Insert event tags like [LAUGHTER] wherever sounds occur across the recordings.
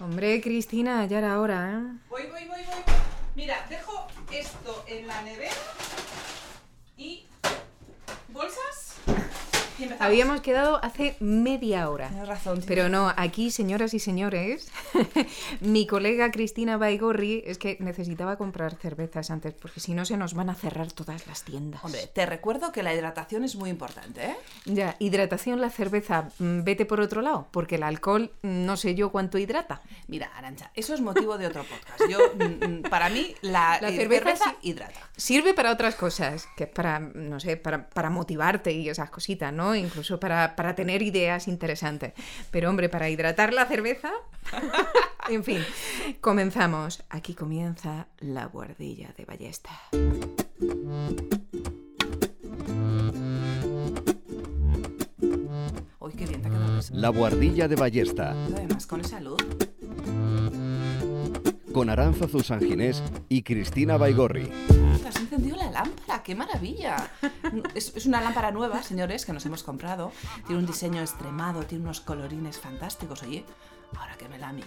Hombre, Cristina, ya era hora, ¿eh? Voy, voy, voy, voy. Mira, dejo esto en la nevera y. Habíamos quedado hace media hora. Tienes razón. Pero no, aquí, señoras y señores, [LAUGHS] mi colega Cristina Baigorri es que necesitaba comprar cervezas antes, porque si no se nos van a cerrar todas las tiendas. Hombre, te recuerdo que la hidratación es muy importante, ¿eh? Ya, hidratación, la cerveza, mm, vete por otro lado, porque el alcohol mm, no sé yo cuánto hidrata. Mira, Arancha, eso es motivo de otro podcast. Yo, mm, para mí, la, La cerveza sí. hidrata. Sirve para otras cosas, que es para, no sé, para, para motivarte y esas cositas, ¿no? Incluso para, para tener ideas interesantes. Pero hombre, para hidratar la cerveza... [LAUGHS] en fin, comenzamos. Aquí comienza la guardilla de ballesta. Uy, qué bien te ha quedado eso. La Guardilla de Ballesta, Además, con esa luz. Con Aranzazu San Ginés y Cristina Baigorri. Has encendido la lámpara, qué maravilla. Es, es una lámpara nueva, señores, que nos hemos comprado. Tiene un diseño extremado, tiene unos colorines fantásticos. Oye, ahora que me la miro,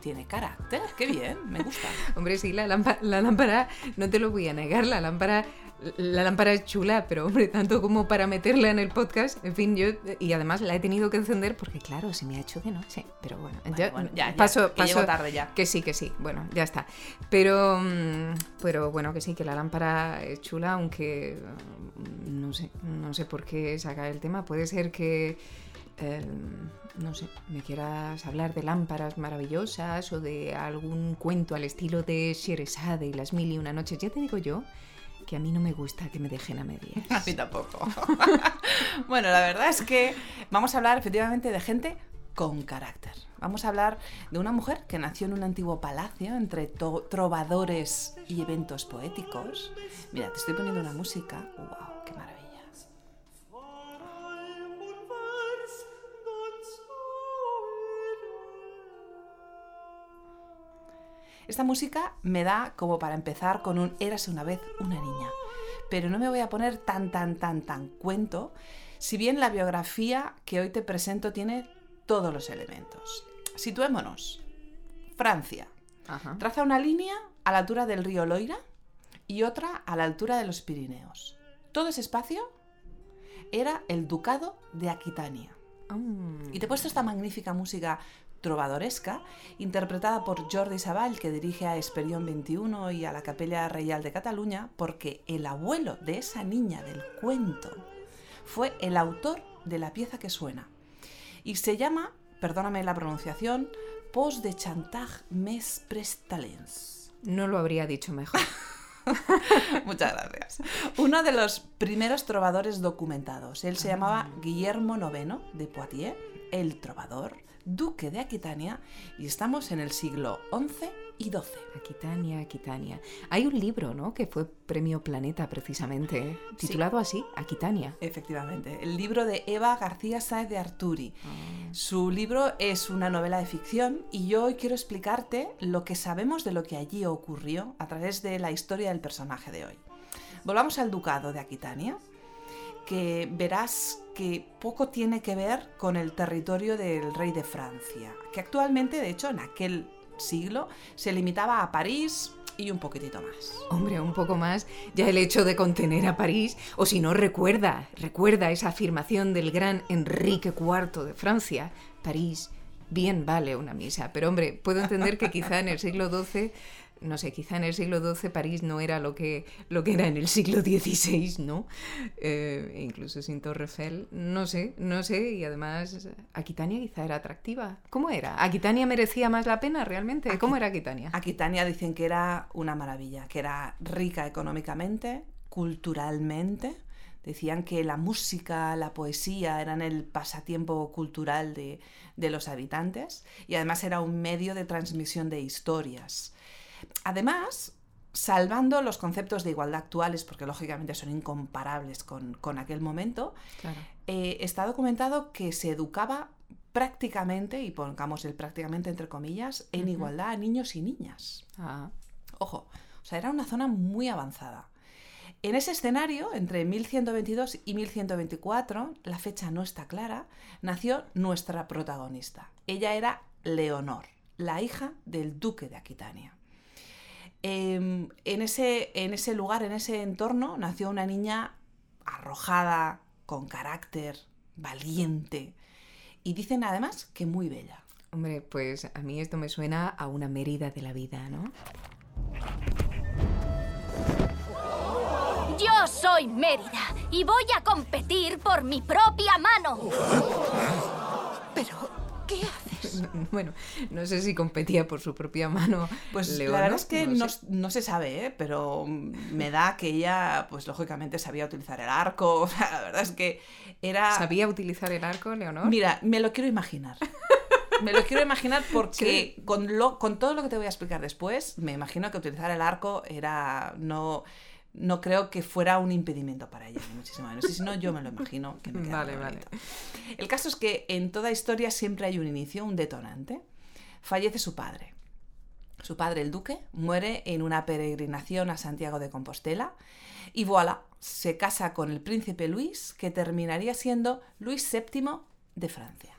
tiene carácter, qué bien, me gusta. [LAUGHS] Hombre, sí, la lámpara, la lámpara, no te lo voy a negar, la lámpara, la lámpara es chula, pero hombre, tanto como para meterla en el podcast, en fin, yo, y además la he tenido que encender porque, claro, se me ha hecho de noche, pero bueno, ya, bueno, ya, ya, paso, que paso- tarde ya. Que sí, que sí, bueno, ya está. Pero, mm, pero bueno, que sí, que la lámpara es chula, aunque mm, no sé, no sé por qué sacar el tema, puede ser que... eh, no sé, me quieras hablar de lámparas maravillosas o de algún cuento al estilo de Sherazade y las mil y una noches. Ya te digo yo que a mí no me gusta que me dejen a medias. [LAUGHS] A mí tampoco. [LAUGHS] bueno, la verdad es que vamos a hablar efectivamente de gente con carácter. Vamos a hablar de una mujer que nació en un antiguo palacio entre trovadores y eventos poéticos. Mira, te estoy poniendo una música. ¡Wow! Esta música me da como para empezar con un Érase una vez una niña. Pero no me voy a poner tan, tan, tan, tan cuento, si bien la biografía que hoy te presento tiene todos los elementos. Situémonos. Francia. Ajá. Traza una línea a la altura del río Loira y otra a la altura de los Pirineos. Todo ese espacio era el ducado de Aquitania. Mm. Y te he puesto esta magnífica música trovadoresca, interpretada por Jordi Saball, que dirige a Esperión 21 y a la Capella Real de Cataluña, porque el abuelo de esa niña del cuento fue el autor de la pieza que suena. Y se llama, perdóname la pronunciación, Pos de Chantage Mes Prestalens. No lo habría dicho mejor. [LAUGHS] Muchas gracias. Uno de los primeros trovadores documentados. Él se llamaba Guillermo IX de Poitiers, el trovador, duque de Aquitania, y estamos en el siglo XI y XII. Aquitania, Aquitania. Hay un libro, ¿no? Que fue premio Planeta, precisamente, ¿eh? titulado así, Aquitania. Efectivamente, el libro de Eva García Sáez de Arturi. Su libro es una novela de ficción y yo hoy quiero explicarte lo que sabemos de lo que allí ocurrió a través de la historia del personaje de hoy. Volvamos al ducado de Aquitania, que verás que poco tiene que ver con el territorio del rey de Francia, que actualmente, de hecho, en aquel siglo se limitaba a París y un poquitito más. Hombre, un poco más, ya el hecho de contener a París, o si no recuerda, recuerda esa afirmación del gran Enrique IV de Francia, París bien vale una misa. Pero hombre, puedo entender que quizá en el siglo XII, no sé, quizá en el siglo XII París no era lo que, lo que era en el siglo XVI, ¿no? Eh, incluso sin Torre Eiffel, no sé, no sé, y además Aquitania quizá era atractiva. ¿Cómo era? ¿Aquitania merecía más la pena realmente? ¿Cómo era Aquitania? Aquitania dicen que era una maravilla, que era rica económicamente, culturalmente. Decían que la música, la poesía eran el pasatiempo cultural de, de los habitantes y además era un medio de transmisión de historias. Además, salvando los conceptos de igualdad actuales, porque lógicamente son incomparables con, con aquel momento, Claro. eh, está documentado que se educaba prácticamente, y pongamos el prácticamente entre comillas, en igualdad a niños y niñas. Ah, Ojo, o sea, era una zona muy avanzada. En ese escenario, entre 1122 y 1124, la fecha no está clara, nació nuestra protagonista. Ella era Leonor la hija del duque de Aquitania. Em, en, ese, en ese lugar, en ese entorno, nació una niña arrojada, con carácter, valiente y dicen además que muy bella. Hombre, pues a mí esto me suena a una Mérida de la vida, ¿no? Yo soy Mérida y voy a competir por mi propia mano. Pero, ¿qué haces? [LAUGHS] Bueno, no sé si competía por su propia mano. Pues Leo, la verdad ¿no? es que No no, sé. no se sabe, ¿eh? pero me da que ella, pues lógicamente sabía utilizar el arco. [LAUGHS] O sea, la verdad es que era... ¿Sabía utilizar el arco, Leonor? Mira, me lo quiero imaginar. Me lo quiero imaginar [LAUGHS] porque con, lo, con todo lo que te voy a explicar después, me imagino que utilizar el arco era. No, no creo que fuera un impedimento para ella, ni muchísimo menos. Y si no, yo me lo imagino que me queda Vale, vale. El caso es que en toda historia siempre hay un inicio, un detonante. Fallece su padre. Su padre, el duque, muere en una peregrinación a Santiago de Compostela y voilà, se casa con el príncipe Luis, que terminaría siendo Luis VII de Francia.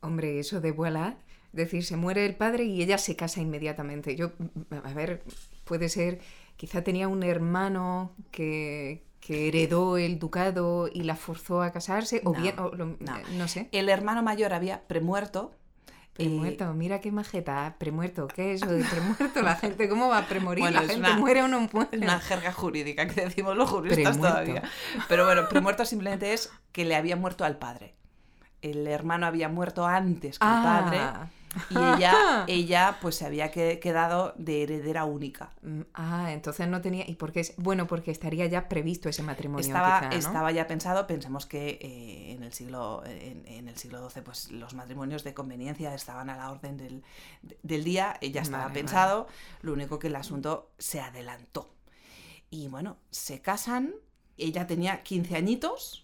Hombre, eso de voilà, decir, se muere el padre y ella se casa inmediatamente. Yo, a ver, puede ser, quizá tenía un hermano que, que heredó el ducado y la forzó a casarse, o No, bien, o lo- no. no sé. El hermano mayor había premuerto. eh, Premuerto, mira qué majeta, premuerto, ¿qué es eso de premuerto? La [LAUGHS] gente, ¿cómo va a premorir? Bueno, la gente una- muere o no muere. Una jerga jurídica que decimos los juristas Premuerto. todavía. Pero bueno, premuerto simplemente es que le había muerto al padre. El hermano había muerto antes que el padre. Ah. Y ella, [LAUGHS] ella pues se había que- quedado de heredera única. Mm, Ah, entonces no tenía. ¿Y por qué? es- Bueno, porque estaría ya previsto ese matrimonio. Estaba, quizá, ¿no? estaba ya pensado, pensemos que eh, en, el siglo, en, en el siglo XII pues, los matrimonios de conveniencia estaban a la orden del, del día, eh, ya estaba Vale, pensado, lo único que el asunto se adelantó. Y bueno, se casan, ella tenía 15 añitos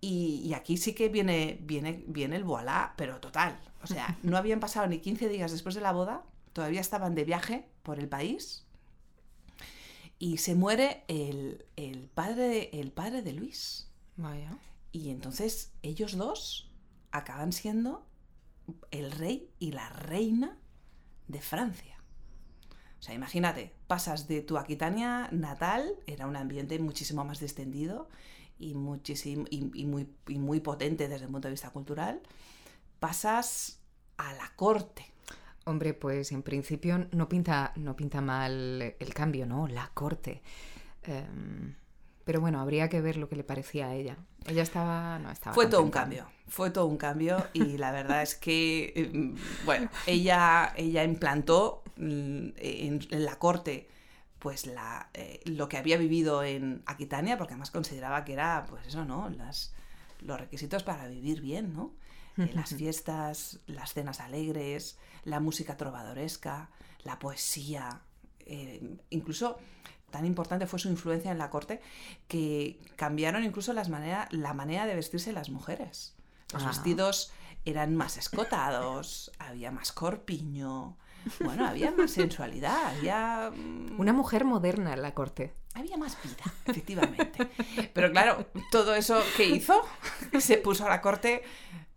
y, y aquí sí que viene, viene, viene el voilà, pero total. O sea, [LAUGHS] no habían pasado ni 15 días después de la boda, todavía estaban de viaje por el país y se muere el, el padre, de, el padre de Luis. Vaya. Y entonces ellos dos acaban siendo el rey y la reina de Francia. O sea, imagínate, pasas de tu Aquitania natal, era un ambiente muchísimo más distendido y, muchísimo, y, y muy, y muy potente desde el punto de vista cultural, pasas a la corte. Hombre, pues en principio no pinta, no pinta mal el cambio, ¿no? La corte. Em, pero bueno, habría que ver lo que le parecía a ella. Ella estaba. No, estaba Fue todo un cambio, fue todo un cambio y la verdad es que, eh, bueno, ella, ella implantó mm, en, en la corte pues la, eh, lo que había vivido en Aquitania, porque además consideraba que era, pues eso, ¿no? Las, los requisitos para vivir bien, ¿no? Eh, las [LAUGHS] fiestas, las cenas alegres, la música trovadoresca, la poesía, eh, incluso tan importante fue su influencia en la corte que cambiaron incluso las manera, la manera de vestirse las mujeres. Los Ah. vestidos eran más escotados, había más corpiño, bueno, había más sensualidad, había... mm, Una mujer moderna en la corte. había más vida, efectivamente. Pero claro, todo eso que hizo, se puso a la corte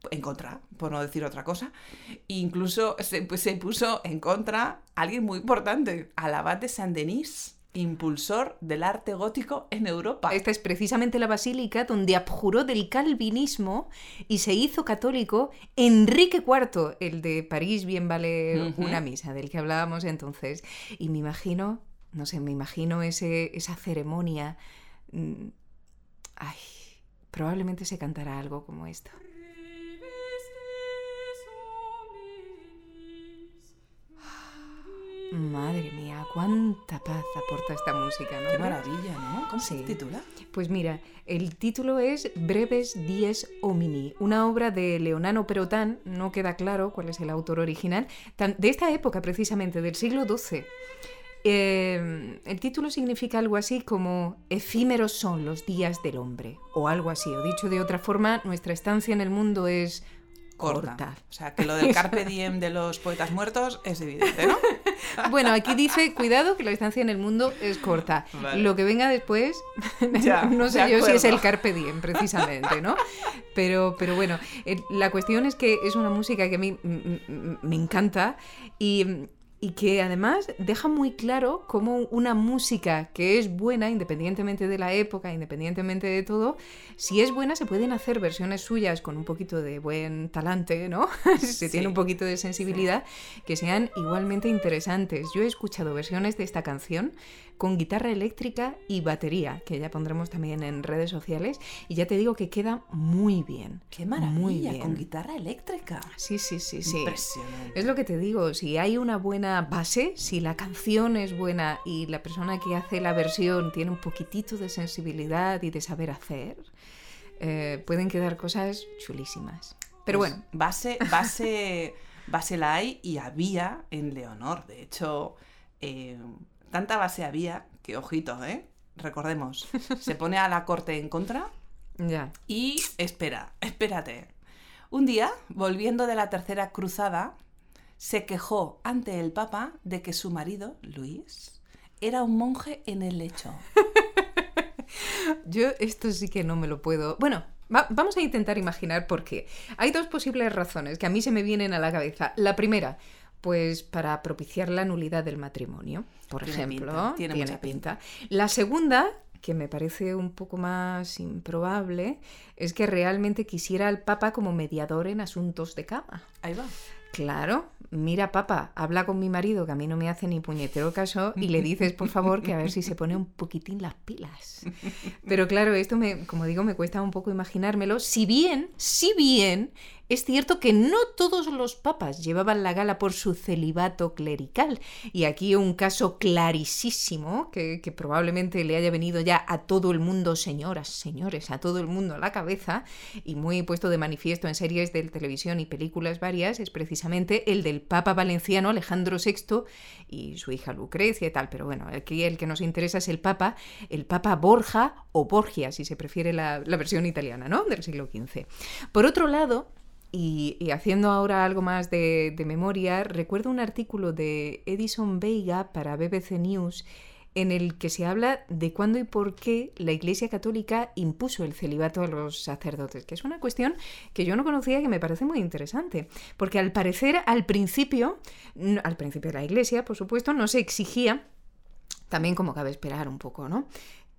en contra, por no decir otra cosa. E incluso se, pues, se puso en contra alguien muy importante, al abad de Saint-Denis, impulsor del arte gótico en Europa. Esta es precisamente la basílica donde abjuró del calvinismo y se hizo católico Enrique IV, el de París, bien vale una misa, del que hablábamos entonces. Y me imagino, no sé, me imagino ese, esa ceremonia. mm, Ay, probablemente se cantará algo como esto. Madre mía, cuánta paz aporta esta música, ¿no? Qué maravilla, ¿no? ¿Cómo se titula? Pues mira, el título es Breves Dies Homini, una obra de Leonano Perotán, no queda claro cuál es el autor original, de esta época precisamente, del siglo XII. Eh, el título significa algo así como Efímeros son los días del hombre, o algo así, o dicho de otra forma, nuestra estancia en el mundo es corta. corta. O sea, que lo del carpe diem de los poetas muertos es evidente, ¿no? [LAUGHS] Bueno, aquí dice, cuidado que la estancia en el mundo es corta. Vale. Lo que venga después, [LAUGHS] Ya, no sé yo si es el carpe diem, precisamente, ¿no? Pero, pero bueno, eh, la cuestión es que es una música que a mí me encanta y, y que además deja muy claro cómo una música que es buena, independientemente de la época, independientemente de todo, si es buena se pueden hacer versiones suyas con un poquito de buen talante, ¿no? [LAUGHS] si se Sí. tiene un poquito de sensibilidad, que sean igualmente interesantes. Yo he escuchado versiones de esta canción con guitarra eléctrica y batería, que ya pondremos también en redes sociales, y ya te digo que queda muy bien. ¡Qué Muy maravilla! bien. Con guitarra eléctrica. Sí, sí, sí, sí. Impresionante. Es lo que te digo, si hay una buena base, si la canción es buena y la persona que hace la versión tiene un poquitito de sensibilidad y de saber hacer, eh, pueden quedar cosas chulísimas. Pero Pues, bueno, Base, base, [LAUGHS] base la hay y había en Leonor. De hecho, eh, tanta base había que, ojito, ¿eh? Recordemos, se pone a la corte en contra [LAUGHS] ya. y espera, espérate. Un día, volviendo de la tercera cruzada, se quejó ante el Papa de que su marido, Luis, era un monje en el lecho. [LAUGHS] Yo esto sí que no me lo puedo... Bueno, va- vamos a intentar imaginar por qué. Hay dos posibles razones que a mí se me vienen a la cabeza. La primera, pues para propiciar la nulidad del matrimonio, por Tiene ejemplo. pinta, tiene tiene mucha pinta. La segunda, que me parece un poco más improbable, es que realmente quisiera al Papa como mediador en asuntos de cama. Ahí va. Claro, mira, papá, habla con mi marido, que a mí no me hace ni puñetero caso, y le dices, por favor, que a ver si se pone un poquitín las pilas. Pero claro, esto, me, como digo, me cuesta un poco imaginármelo. Si bien, si bien, es cierto que no todos los papas llevaban la gala por su celibato clerical. Y aquí un caso clarísimo, que, probablemente le haya venido ya a todo el mundo, señoras, señores, a todo el mundo a la cabeza, y muy puesto de manifiesto en series de televisión y películas varias, es precisamente el del Papa Valenciano Alejandro VI y su hija Lucrecia y tal. Pero bueno, aquí el que nos interesa es el Papa, el Papa Borja o Borgia, si se prefiere la, la versión italiana, ¿no? Del siglo XV. Por otro lado, y, haciendo ahora algo más de, memoria, recuerdo un artículo de Edison Veiga para BBC News en el que se habla de cuándo y por qué la Iglesia Católica impuso el celibato a los sacerdotes, que es una cuestión que yo no conocía que me parece muy interesante, porque al parecer al principio, al principio de la Iglesia, por supuesto, no se exigía, también como cabe esperar un poco, ¿no?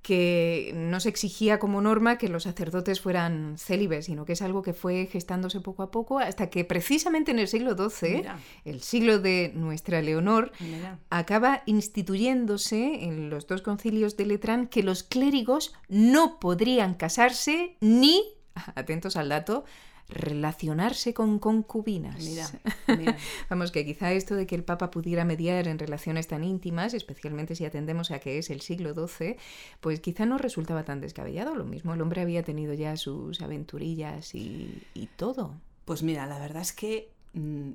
Que no se exigía como norma que los sacerdotes fueran célibes, sino que es algo que fue gestándose poco a poco hasta que precisamente en el siglo XII, Mira. el siglo de nuestra Leonor, Mira. acaba instituyéndose en los dos concilios de Letrán que los clérigos no podrían casarse ni, [LAUGHS] atentos al dato, relacionarse con concubinas. Mira, [LAUGHS] mira. Vamos, que quizá esto de que el Papa pudiera mediar en relaciones tan íntimas, especialmente si atendemos a que es el siglo XII, pues quizá no resultaba tan descabellado. Lo mismo, el hombre había tenido ya sus aventurillas y, y todo. Pues mira, la verdad es que mm,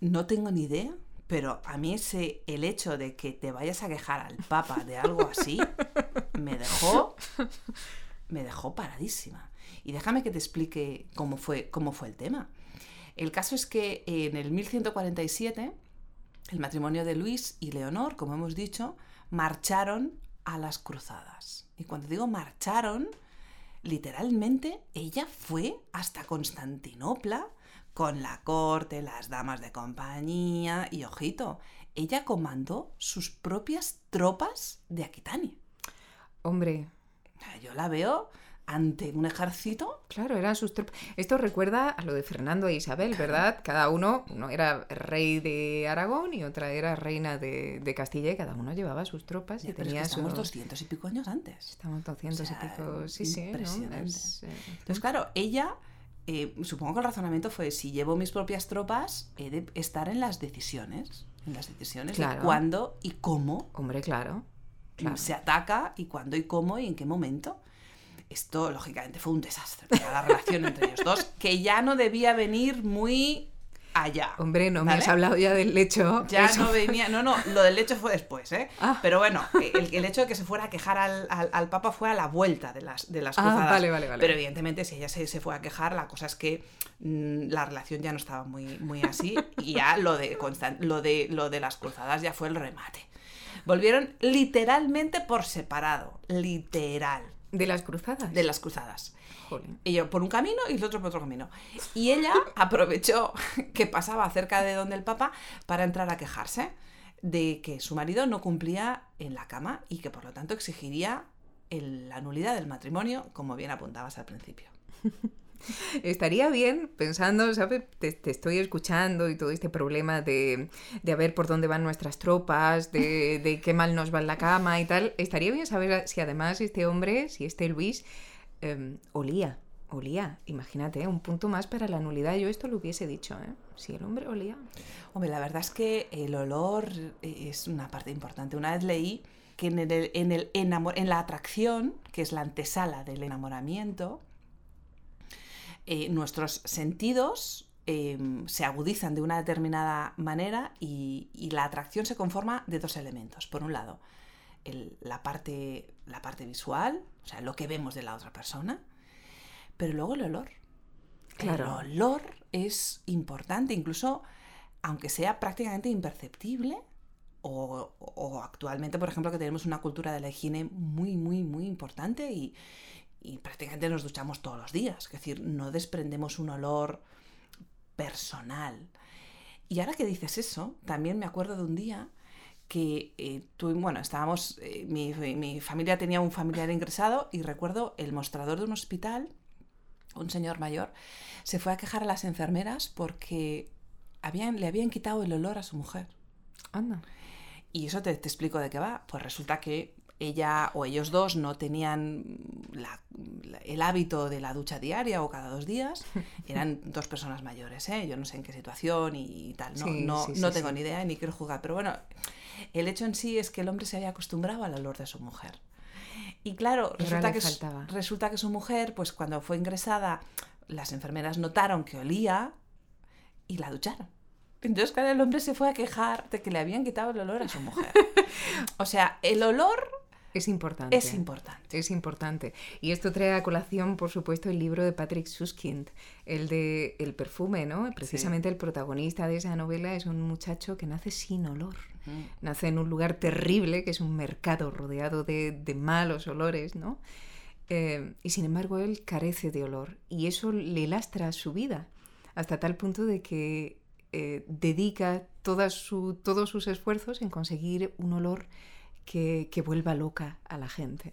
no tengo ni idea, pero a mí ese el hecho de que te vayas a quejar al Papa de algo así me dejó me dejó paradísima. Y déjame que te explique cómo fue cómo fue el tema. El caso es que en el 1147 el matrimonio de Luis y Leonor, como hemos dicho, marcharon a las cruzadas. Y cuando digo marcharon, literalmente ella fue hasta Constantinopla con la corte, las damas de compañía y ojito, ella comandó sus propias tropas de Aquitania. Hombre, Yo la veo ante un ejército. Claro, eran sus tropas. Esto recuerda a lo de Fernando e Isabel, ¿verdad? Cada uno, uno era rey de Aragón y otra era reina de, de Castilla y cada uno llevaba sus tropas y es que tenía estamos sus... 200 y pico años antes. Estamos 200 O sea, y pico, sí, sí, ¿no? impresionante. Es, eh, Entonces, claro, ella, eh, supongo que el razonamiento fue, si llevo mis propias tropas, he de estar en las decisiones. En las decisiones de Claro. cuándo y cómo Hombre, claro. Claro. se ataca y cuándo y cómo y en qué momento. Esto, lógicamente, fue un desastre la relación entre ellos dos, [LAUGHS] que ya no debía venir muy allá. Hombre, no me has hablado ya del lecho. Ya Eso- no venía, no, no, lo del hecho fue después, ¿eh? [LAUGHS] Ah. Pero bueno, el, el hecho de que se fuera a quejar al, al- al Papa fue a la vuelta de las, de las Ah, cruzadas. vale, vale, vale. Pero evidentemente, si ella se, se fue a quejar, la cosa es que mm, la relación ya no estaba muy, muy así y ya lo de, lo, de, lo de las cruzadas ya fue el remate. Volvieron literalmente por separado, literal, De las cruzadas. de las cruzadas. Jolín. Y yo por un camino y el otro por otro camino. Y ella [LAUGHS] aprovechó [LAUGHS] que pasaba cerca de donde el Papa para entrar a quejarse de que su marido no cumplía en la cama y que por lo tanto exigiría el- la nulidad del matrimonio, como bien apuntabas al principio. [LAUGHS] Estaría bien pensando, ¿sabes? Te, te estoy escuchando y todo este problema de, de a ver por dónde van nuestras tropas, de, qué mal nos va en la cama y tal. Estaría bien saber si además este hombre, si este Luis, eh, olía. Olía, imagínate, un punto más para la nulidad. Yo esto lo hubiese dicho, ¿eh? Si el hombre olía. Hombre, la verdad es que el olor es una parte importante. Una vez leí que en, el, en, el enamor- en la atracción, que es la antesala del enamoramiento, eh, nuestros sentidos eh, se agudizan de una determinada manera y, y la atracción se conforma de dos elementos. Por un lado, el- la, parte, la parte visual, o sea, lo que vemos de la otra persona, pero luego el olor. Claro. El olor es importante, incluso aunque sea prácticamente imperceptible, o, o actualmente, por ejemplo, que tenemos una cultura de la higiene muy, muy, muy importante y, y prácticamente nos duchamos todos los días. Es decir, no desprendemos un olor personal. Y ahora que dices eso, también me acuerdo de un día que eh, tú, bueno, estábamos, eh, mi, mi familia tenía un familiar ingresado y recuerdo el mostrador de un hospital, un señor mayor, se fue a quejar a las enfermeras porque habían, le habían quitado el olor a su mujer. Anda. Y eso te, te explico de qué va. Pues resulta que ella o ellos dos no tenían la- el hábito de la ducha diaria o cada dos días. [LAUGHS] Eran dos personas mayores, ¿eh? Yo no sé en qué situación y, tal. No, Sí, no, sí, no sí, tengo ni idea ni quiero jugar. Pero bueno, el hecho en sí es que el hombre se había acostumbrado al olor de su mujer. Y claro, resulta que, faltaba. resulta que su mujer, pues cuando fue ingresada, las enfermeras notaron que olía y la ducharon. Entonces, claro, el hombre se fue a quejar de que le habían quitado el olor a su mujer. [LAUGHS] O sea, el olor Es importante. es importante. Es importante. Y esto trae a colación, por supuesto, el libro de Patrick Suskind, el de El perfume, ¿no? Precisamente el protagonista de esa novela es un muchacho que nace sin olor. Nace en un lugar terrible, que es un mercado rodeado de, de malos olores, ¿no? Eh, y sin embargo él carece de olor y eso le lastra su vida hasta tal punto de que eh, dedica toda su- todos sus esfuerzos en conseguir un olor que, que vuelva loca a la gente.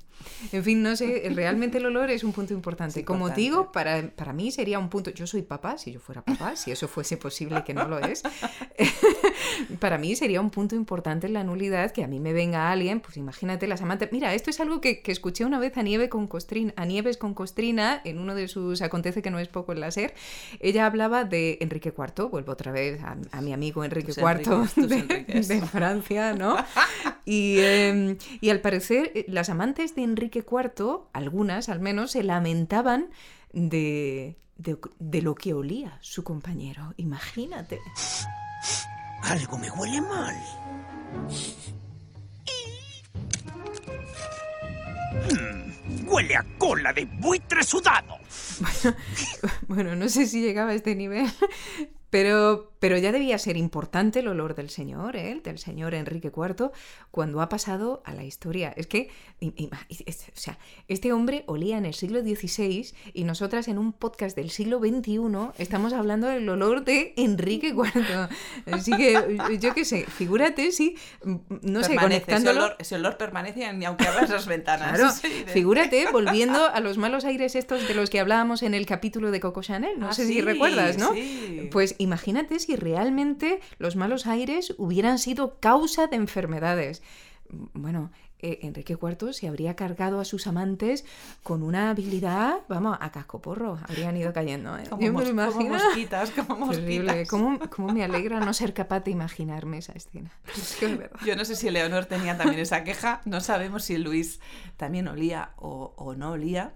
En fin, no sé, realmente el olor es un punto importante. Como digo, para, para mí sería un punto, yo soy papá, si yo fuera papá, si eso fuese posible que no lo es, [LAUGHS] para mí sería un punto importante en la nulidad que a mí me venga alguien, pues imagínate las amantes. Mira, esto es algo que, que escuché una vez a, Nieve con Costrina, a Nieves con Costrina en uno de sus Acontece que no es poco en la SER. Ella hablaba de Enrique IV, vuelvo otra vez a, a mi amigo Enrique Tus IV Enriques, tus de, de Francia, ¿no? [LAUGHS] Y, eh, y al parecer eh, las amantes de Enrique IV, algunas al menos, se lamentaban de, de, de lo que olía su compañero. Imagínate. Algo me huele mal. Mm, huele a cola de buitre sudado. [LAUGHS] Bueno, no sé si llegaba a este nivel, pero, pero ya debía ser importante el olor del señor, ¿eh? del señor Enrique IV, cuando ha pasado a la historia. Es que, o sea, este hombre olía en el siglo XVI y nosotras en un podcast del siglo XXI estamos hablando del olor de Enrique IV. Así que, yo qué sé, figúrate si, no sé, permanece, ese conectándolo... olor, ese olor permanece ni aunque abras las ventanas. Claro, [LAUGHS] Sí, de- figúrate volviendo a los malos aires estos de los que hablábamos en el capítulo de Coco Chanel, no Ah, sé si recuerdas, ¿no? sí. Pues imagínate si realmente los malos aires hubieran sido causa de enfermedades. Bueno, eh, Enrique IV se habría cargado a sus amantes con una habilidad, vamos, a cascoporro, habrían ido cayendo. ¿eh? Como, me como mosquitas, como [LAUGHS] mosquitas. ¿Cómo, cómo me alegra no ser capaz de imaginarme esa escena? [LAUGHS] Es que es verdad. Yo no sé si Leonor tenía también esa queja, no sabemos si Luis también olía o, o no olía,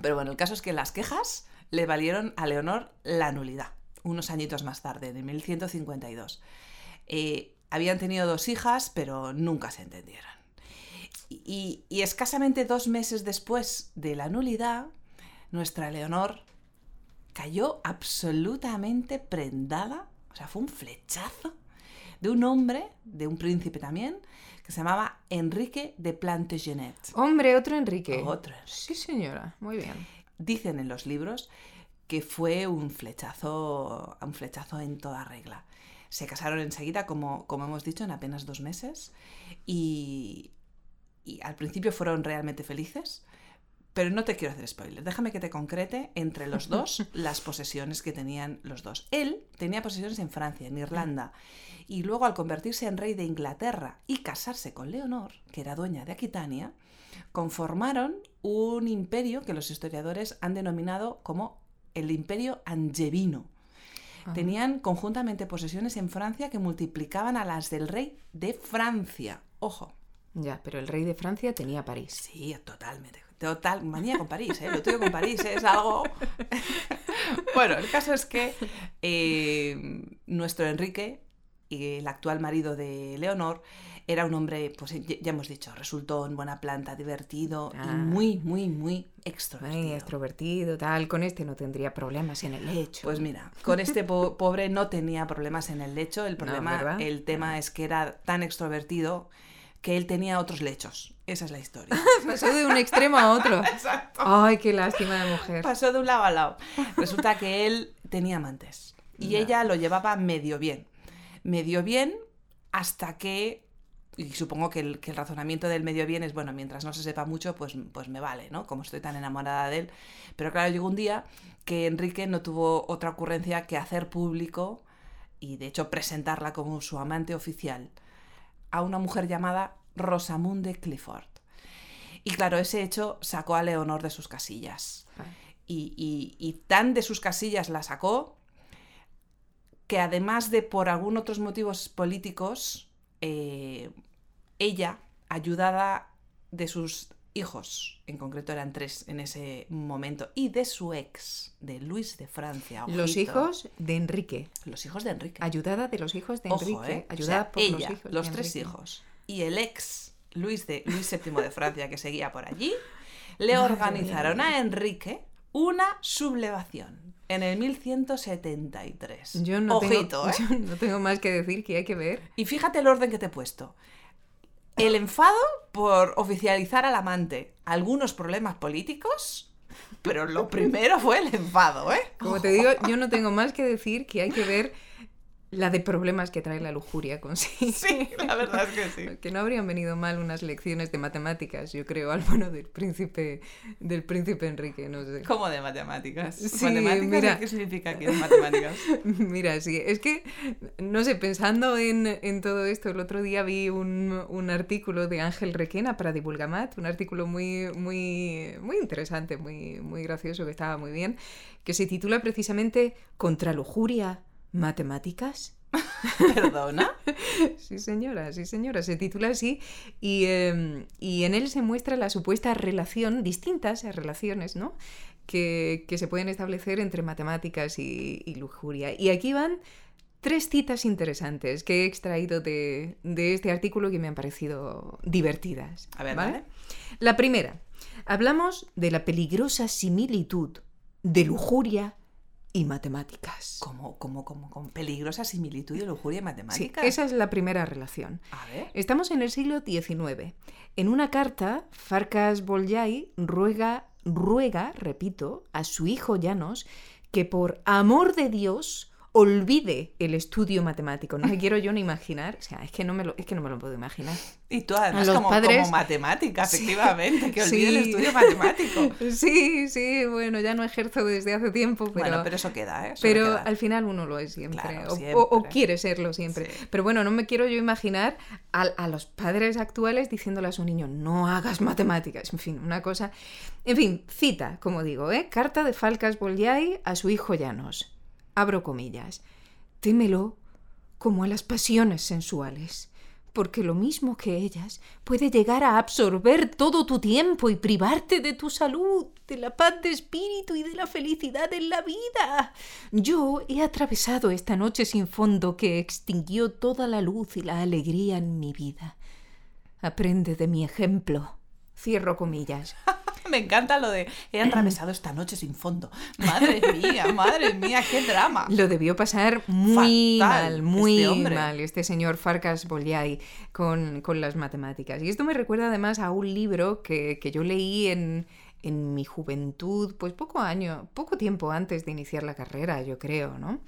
pero bueno, el caso es que las quejas le valieron a Leonor la nulidad. Unos añitos más tarde, en 1152. Eh, habían tenido dos hijas, pero nunca se entendieron. Y, y escasamente dos meses después de la nulidad, nuestra Leonor cayó absolutamente prendada, o sea, fue un flechazo de un hombre, de un príncipe también, que se llamaba Enrique de Plantagenet. Hombre, otro Enrique. Otro. Sí, señora. Muy bien. Dicen en los libros que fue un flechazo, un flechazo en toda regla. Se casaron enseguida, como, como hemos dicho, en apenas dos meses. Y, y al principio fueron realmente felices. Pero no te quiero hacer spoiler. Déjame que te concrete entre los [LAUGHS] dos las posesiones que tenían los dos. Él tenía posesiones en Francia, en Irlanda. Y luego, al convertirse en rey de Inglaterra y casarse con Leonor, que era dueña de Aquitania, conformaron un imperio que los historiadores han denominado como el Imperio Angevino. Tenían conjuntamente posesiones en Francia que multiplicaban a las del rey de Francia. Ojo. Ya, pero el rey de Francia tenía París. Sí, totalmente. Total, manía con París, ¿eh? Lo tuyo con París ¿eh? es algo... [LAUGHS] [LAUGHS] bueno, el caso es que eh, nuestro Enrique, el actual marido de Leonor, era un hombre, pues ya hemos dicho, resultó en buena planta, divertido Ah. y muy, muy, muy extrovertido. Muy extrovertido, tal. Con este no tendría problemas en el lecho. Pues mira, con este po- [LAUGHS] pobre no tenía problemas en el lecho. El problema, el tema es que era tan extrovertido que él tenía otros lechos. Esa es la historia. [LAUGHS] Pasó de un extremo a otro. [LAUGHS] Exacto. Ay, qué lástima de mujer. Pasó de un lado a lado. Resulta que él tenía amantes y ella lo llevaba medio bien. Medio bien hasta que, y supongo que el, que el razonamiento del medio bien es, bueno, mientras no se sepa mucho, pues, pues me vale, ¿no? Como estoy tan enamorada de él. Pero claro, llegó un día que Enrique no tuvo otra ocurrencia que hacer público y de hecho presentarla como su amante oficial a una mujer llamada Rosamunde Clifford. Y claro, ese hecho sacó a Leonor de sus casillas. Y, y- y tan de sus casillas la sacó que además de por algún otros motivos políticos, eh, ella, ayudada de sus hijos, en concreto eran tres en ese momento, y de su ex, de Luis de Francia. Los hijos de Enrique. Los hijos de Enrique. Ayudada de los hijos de Ojo, Enrique. ¿eh? O Ayudada sea, por ella, los hijos. los de tres Enrique. hijos y el ex Luis, de, Luis VII de Francia que seguía por allí, le Madre organizaron mía. a Enrique una sublevación en el 1173. Yo no, Ojito, [LAUGHS] tengo, ¿eh? yo no tengo más que decir que hay que ver. Y fíjate el orden que te he puesto. El enfado por oficializar al amante. Algunos problemas políticos, pero lo primero fue el enfado, ¿eh? Como te digo, yo no [LAUGHS] tengo más que decir que hay que ver la de problemas que trae la lujuria consigo. [LAUGHS] Sí, la verdad es que sí. [LAUGHS] Que no habrían venido mal unas lecciones de matemáticas, yo creo, al bueno del príncipe, del príncipe Enrique, no sé. Como de matemáticas. Sí, ¿Matemáticas? mira. ¿Qué significa aquí matemáticas? [LAUGHS] Mira, sí, es que, no sé, pensando en, en todo esto, el otro día vi un, un artículo de Ángel Requena para Divulgamat, un artículo muy, muy, muy interesante, muy, muy gracioso, que estaba muy bien, que se titula precisamente Contra lujuria, matemáticas. [LAUGHS] ¿Perdona? [LAUGHS] Sí, señora, sí, señora, se titula así y, eh, y en él se muestra la supuesta relación, distintas relaciones, ¿no? Que, que se pueden establecer entre matemáticas y, y lujuria. Y aquí van tres citas interesantes que he extraído de, de este artículo que me han parecido divertidas. A ver, ¿vale? La primera, hablamos de la peligrosa similitud de lujuria y matemáticas. Como, como, como, con peligrosa similitud de lujuria y Sí, matemáticas. esa es la primera relación. A ver. Estamos en el siglo XIX. En una carta, Farcas Bolyai ruega, ruega, repito, a su hijo Llanos que por amor de Dios olvide el estudio matemático. No me quiero yo ni imaginar, o sea, es que no me lo, es que no me lo puedo imaginar. Y tú además los como, padres- como matemática, Sí. efectivamente, que olvide el Sí. estudio matemático. [LAUGHS] Sí, sí, bueno, ya no ejerzo desde hace tiempo, pero, bueno, pero eso queda, ¿eh? Eso pero queda. al final uno lo es siempre, Claro, o- siempre. O, o quiere serlo siempre. Sí. Pero bueno, no me quiero yo imaginar a, a los padres actuales diciéndole a su niño, no hagas matemáticas, en fin, una cosa... En fin, cita, como digo, ¿eh? Carta de Falcas Bolyai a su hijo Llanos. Abro comillas. Témelo como a las pasiones sensuales, porque lo mismo que ellas puede llegar a absorber todo tu tiempo y privarte de tu salud, de la paz de espíritu y de la felicidad en la vida. Yo he atravesado esta noche sin fondo que extinguió toda la luz y la alegría en mi vida. Aprende de mi ejemplo. Cierro comillas. [LAUGHS] [LAUGHS] Me encanta lo de he atravesado esta noche sin fondo. Madre mía, madre mía, qué drama. Lo debió pasar muy Fatal, mal, muy este hombre. mal, este señor Farkas Bolyai con, con las matemáticas. Y esto me recuerda además a un libro que, que yo leí en, en mi juventud, pues poco año, poco tiempo antes de iniciar la carrera, yo creo, ¿no?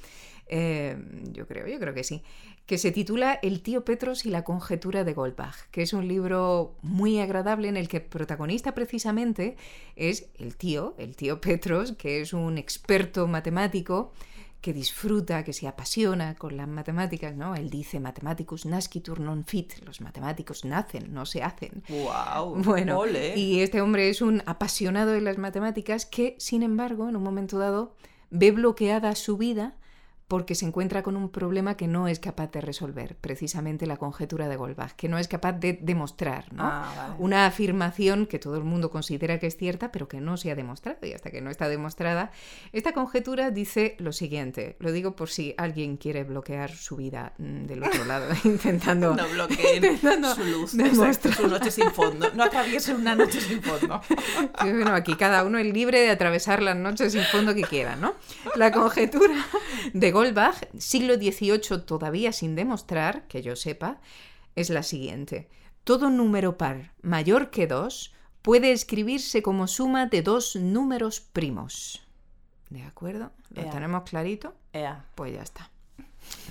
Eh, yo creo, yo creo que sí. Que se titula El tío Petros y la conjetura de Goldbach, que es un libro muy agradable en el que el protagonista precisamente es el tío, el tío Petros, que es un experto matemático que disfruta, que se apasiona con las matemáticas, ¿no? Él dice mathematicus nascitur non fit, los matemáticos nacen, no se hacen. Wow. [LAUGHS] Bueno, ole. y este hombre es un apasionado de las matemáticas que, sin embargo, en un momento dado, ve bloqueada su vida porque se encuentra con un problema que no es capaz de resolver, precisamente la conjetura de Goldbach, que no es capaz de demostrar, ¿no? Ah, vale. Una afirmación que todo el mundo considera que es cierta, pero que no se ha demostrado, y hasta que no está demostrada, esta conjetura dice lo siguiente, lo digo por si alguien quiere bloquear su vida mm, del otro lado, [LAUGHS] intentando... No bloqueen [LAUGHS] intentando su luz, demostrar. su noche sin fondo. No atraviesen una noche sin fondo. Sí, bueno, aquí cada uno es libre de atravesar las noches sin fondo que quiera, ¿no? La conjetura de Goldbach, siglo XVIII todavía sin demostrar, que yo sepa, es la siguiente. Todo número par mayor que 2 puede escribirse como suma de dos números primos. ¿De acuerdo? ¿Lo Ea. tenemos clarito? Ea. Pues ya está.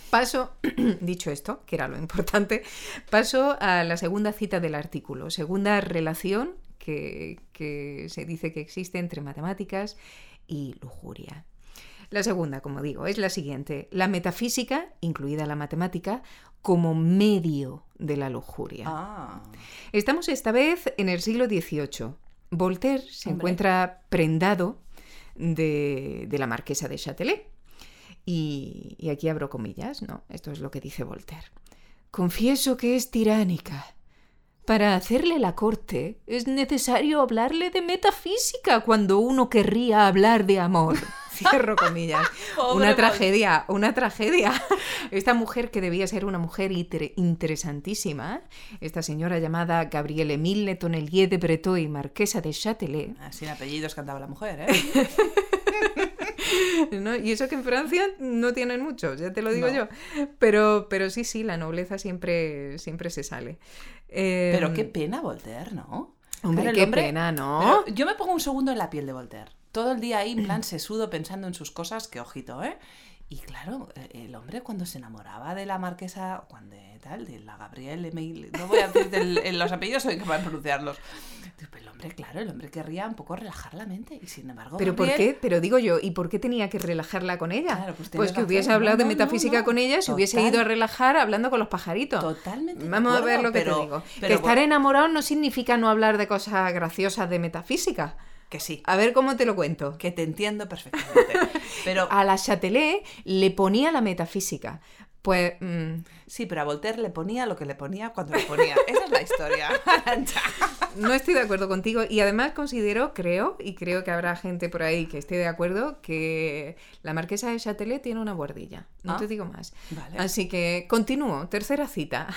Paso, [CLEARS THROAT] dicho esto, que era lo importante, paso a la segunda cita del artículo, segunda relación que, que se dice que existe entre matemáticas y lujuria. La segunda, como digo, es la siguiente. La metafísica, incluida la matemática, como medio de la lujuria. Ah. Estamos esta vez en el siglo XVIII. Voltaire se Hombre. encuentra prendado de, de la marquesa de Châtelet. Y, y aquí abro comillas, ¿no? Esto es lo que dice Voltaire. Confieso que es tiránica. Para hacerle la corte es necesario hablarle de metafísica cuando uno querría hablar de amor. [LAUGHS] Cierro comillas. [LAUGHS] Una tragedia, una tragedia. Esta mujer que debía ser una mujer inter- interesantísima, esta señora llamada Gabrielle Émile Le Tonnelier de Breteuil, marquesa de Châtelet, Ah, Sin apellidos cantaba la mujer, ¿eh? [LAUGHS] [LAUGHS] ¿no? Y eso que en Francia no tienen muchos, ya te lo digo No. yo. Pero, pero sí, sí, la nobleza siempre, siempre se sale. Eh, Pero qué pena Voltaire, ¿no? Hombre, Claro, qué hombre- pena, ¿no? Pero yo me pongo un segundo en la piel de Voltaire. Todo el día ahí, en plan sesudo, pensando en sus cosas, que ojito, ¿eh? Y claro, eh, el hombre cuando se enamoraba de la marquesa, cuando tal, de la Gabrielle Emil, no voy a decir en [LAUGHS] los apellidos, soy capaz de pronunciarlos. Pero el hombre, claro, el hombre querría un poco relajar la mente y sin embargo. ¿Pero por Gabriel- qué? Pero digo yo, ¿y por qué tenía que relajarla con ella? Claro, pues tienes que hubiese hablado No, de metafísica no, con ella, se hubiese total. ido a relajar hablando con los pajaritos. Totalmente. Vamos a ver lo que pero- te digo. pero que estar enamorado no significa no hablar de cosas graciosas de metafísica. Que sí, A ver cómo te lo cuento. que te entiendo perfectamente. [LAUGHS] Pero A la Châtelet le ponía la metafísica. Pues mm, sí, pero a Voltaire le ponía lo que le ponía cuando le ponía. [LAUGHS] Esa es la historia. [LAUGHS] No estoy de acuerdo contigo y además considero, creo, y creo que habrá gente por ahí que esté de acuerdo, que la marquesa de Châtelet tiene una guardilla. No Ah, te digo más. vale. Así que continúo. Tercera cita.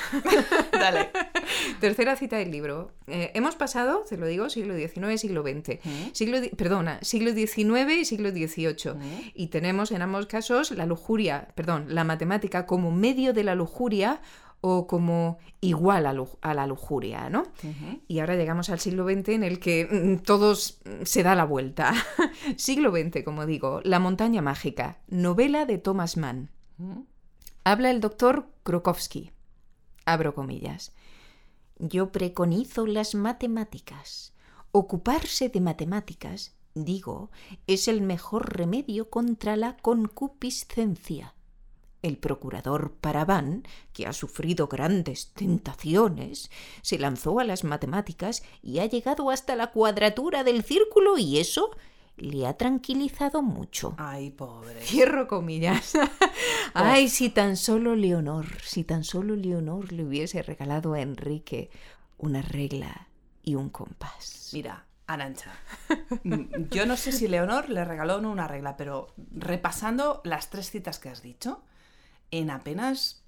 Dale. [LAUGHS] Tercera cita del libro. Eh, hemos pasado, te lo digo, siglo XIX, siglo XX. ¿Mm? Siglo, perdona, siglo XIX y siglo XVIII. ¿Mm? Y tenemos en ambos casos la lujuria, perdón, la matemática como medio de la lujuria o como igual a, la lujuria, ¿no? Y ahora llegamos al siglo XX en el que mm, todos mm, se da la vuelta. [LAUGHS] siglo XX, como digo, La montaña mágica, novela de Thomas Mann. Ujú. Habla el doctor Krokowski. Abro comillas. Yo preconizo las matemáticas. Ocuparse de matemáticas, digo, es el mejor remedio contra la concupiscencia. El procurador Paravan, que ha sufrido grandes tentaciones, se lanzó a las matemáticas y ha llegado hasta la cuadratura del círculo y eso le ha tranquilizado mucho. Ay, pobre. Cierro comillas. [LAUGHS] Ay, si tan solo Leonor, si tan solo Leonor le hubiese regalado a Enrique una regla y un compás. Mira, Arancha, [LAUGHS] mm, yo no sé si Leonor le regaló o no una regla, pero repasando las tres citas que has dicho, en apenas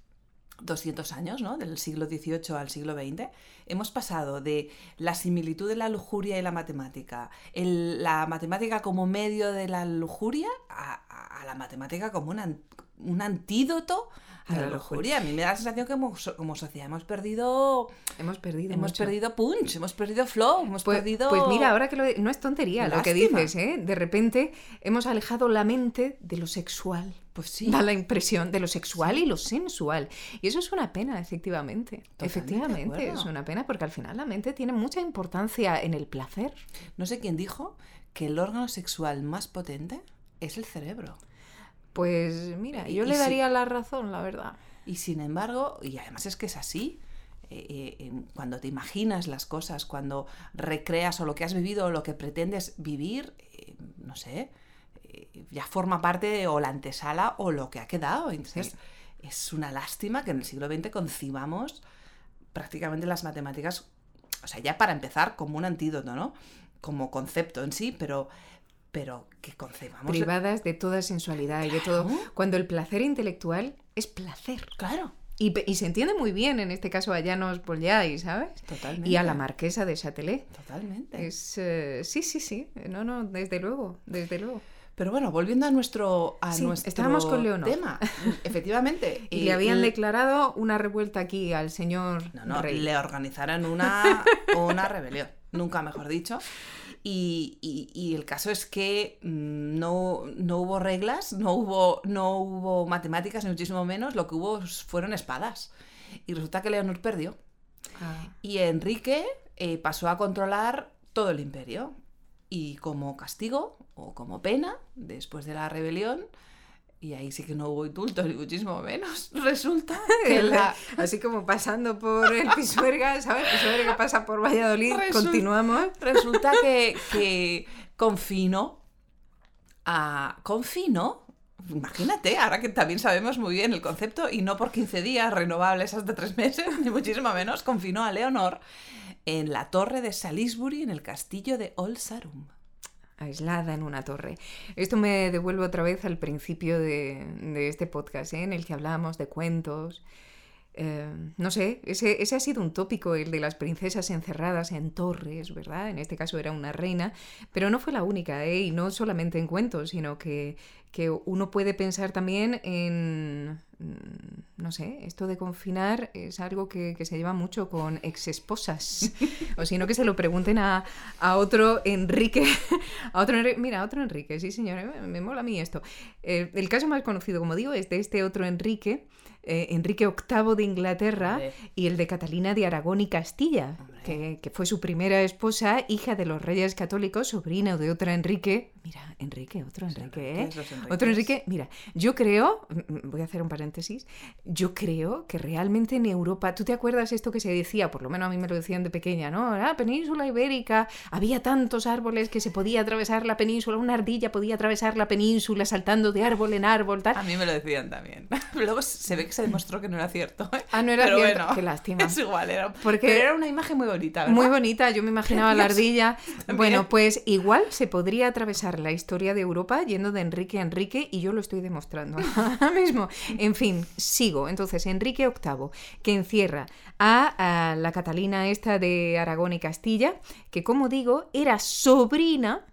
200 años, ¿no? Del siglo XVIII al siglo XX, hemos pasado de la similitud de la lujuria y la matemática, el- la matemática como medio de la lujuria, a, la matemática como un, an- un antídoto a la, la lujuria. A mí me da la sensación que como, so- como sociedad hemos perdido, Hemos perdido hemos mucho. perdido punch, hemos perdido flow, hemos Pues, perdido... pues mira, ahora que lo no es tontería lo que dices, ¿eh? De repente hemos alejado la mente de lo sexual. Pues sí. Da la impresión de lo sexual y lo sensual. Y eso es una pena, efectivamente. Totalmente Efectivamente, es una pena porque al final la mente tiene mucha importancia en el placer. No sé quién dijo que el órgano sexual más potente es el cerebro. Pues mira, yo Y- le si- daría la razón, la verdad. Y sin embargo, y además es que es así, eh, eh, cuando te imaginas las cosas, cuando recreas o lo que has vivido o lo que pretendes vivir, eh, no sé, eh, ya forma parte o la antesala o lo que ha quedado. Entonces, Sí. es una lástima que en el siglo XX concibamos prácticamente las matemáticas, o sea, ya para empezar, como un antídoto, ¿no? Como concepto en sí, pero, pero que concebamos... Privadas de toda sensualidad y de todo. Cuando el placer intelectual es placer. Claro, Y, y se entiende muy bien, en este caso a Llanos Bolyai, ¿sabes? totalmente. Y a la marquesa de Châtelet. Totalmente. Es, eh, sí, sí, sí. No, no, desde luego, desde luego. Pero bueno, volviendo a nuestro, a Sí, nuestro estábamos con Leonor. tema, efectivamente. [LAUGHS] Y eh, le habían le- declarado una revuelta aquí al señor No, no, rey. le organizaron una, [LAUGHS] una rebelión, nunca mejor dicho. Y, y- y el caso es que mm, no, no hubo reglas, no hubo, no hubo matemáticas, ni muchísimo menos, lo que hubo fueron espadas. Y resulta que Leonor perdió. Ah, Y Enrique eh, pasó a controlar todo el imperio. Y como castigo o como pena, después de la rebelión, y ahí sí que no hubo indulto ni muchísimo menos, [LAUGHS] resulta que [LAUGHS] la... Así como pasando por el Pisuerga, ¿sabes? Pisuerga pasa por Valladolid, Resul- continuamos. Resulta que, que confinó a... ¿Confinó? Imagínate, ahora que también sabemos muy bien el concepto, y no por 15 días renovables hasta 3 meses, [LAUGHS] ni muchísimo menos, confinó a Leonor en la torre de Salisbury, en el castillo de Old Sarum. aislada en una torre. Esto me devuelve otra vez al principio de, de este podcast, ¿eh? en el que hablábamos de cuentos. Eh, no sé, ese, ese ha sido un tópico, el de las princesas encerradas en torres, ¿verdad? En este caso era una reina, pero no fue la única, ¿eh? y no solamente en cuentos, sino que, que uno puede pensar también en, mm, no sé, esto de confinar es algo que, que se lleva mucho con exesposas, [LAUGHS] o si no que se lo pregunten a, a otro Enrique, [LAUGHS] a otro Enrique, mira, a otro Enrique, sí señor, eh, me mola a mí esto. Eh, el caso más conocido, como digo, es de este otro Enrique, eh, Enrique VIII de Inglaterra y el de Catalina de Aragón y Castilla. Que, que fue su primera esposa, hija de los reyes católicos, sobrina de otro Enrique. Mira, Enrique, otro Enrique, ¿eh? Otro Enrique, mira, yo creo, voy a hacer un paréntesis, yo creo que realmente en Europa, ¿tú te acuerdas esto que se decía? Por lo menos a mí me lo decían de pequeña, ¿no? La península ibérica, había tantos árboles que se podía atravesar la península, una ardilla podía atravesar la península saltando de árbol en árbol, tal. A mí me lo decían también. [LAUGHS] Luego se ve que se demostró que no era cierto. ¿eh? Ah, no era Pero cierto. bueno, Qué lástima. [LAUGHS] Es igual, era, Porque- pero era una imagen muy bonita, ¿verdad? Muy bonita, yo me imaginaba la ardilla. [LAUGHS] También. Bueno, pues igual se podría atravesar la historia de Europa yendo de Enrique a Enrique y yo lo estoy demostrando [LAUGHS] ahora mismo. En fin, sigo. Entonces, Enrique VIII, que encierra a, a la Catalina esta de Aragón y Castilla, que como digo, era sobrina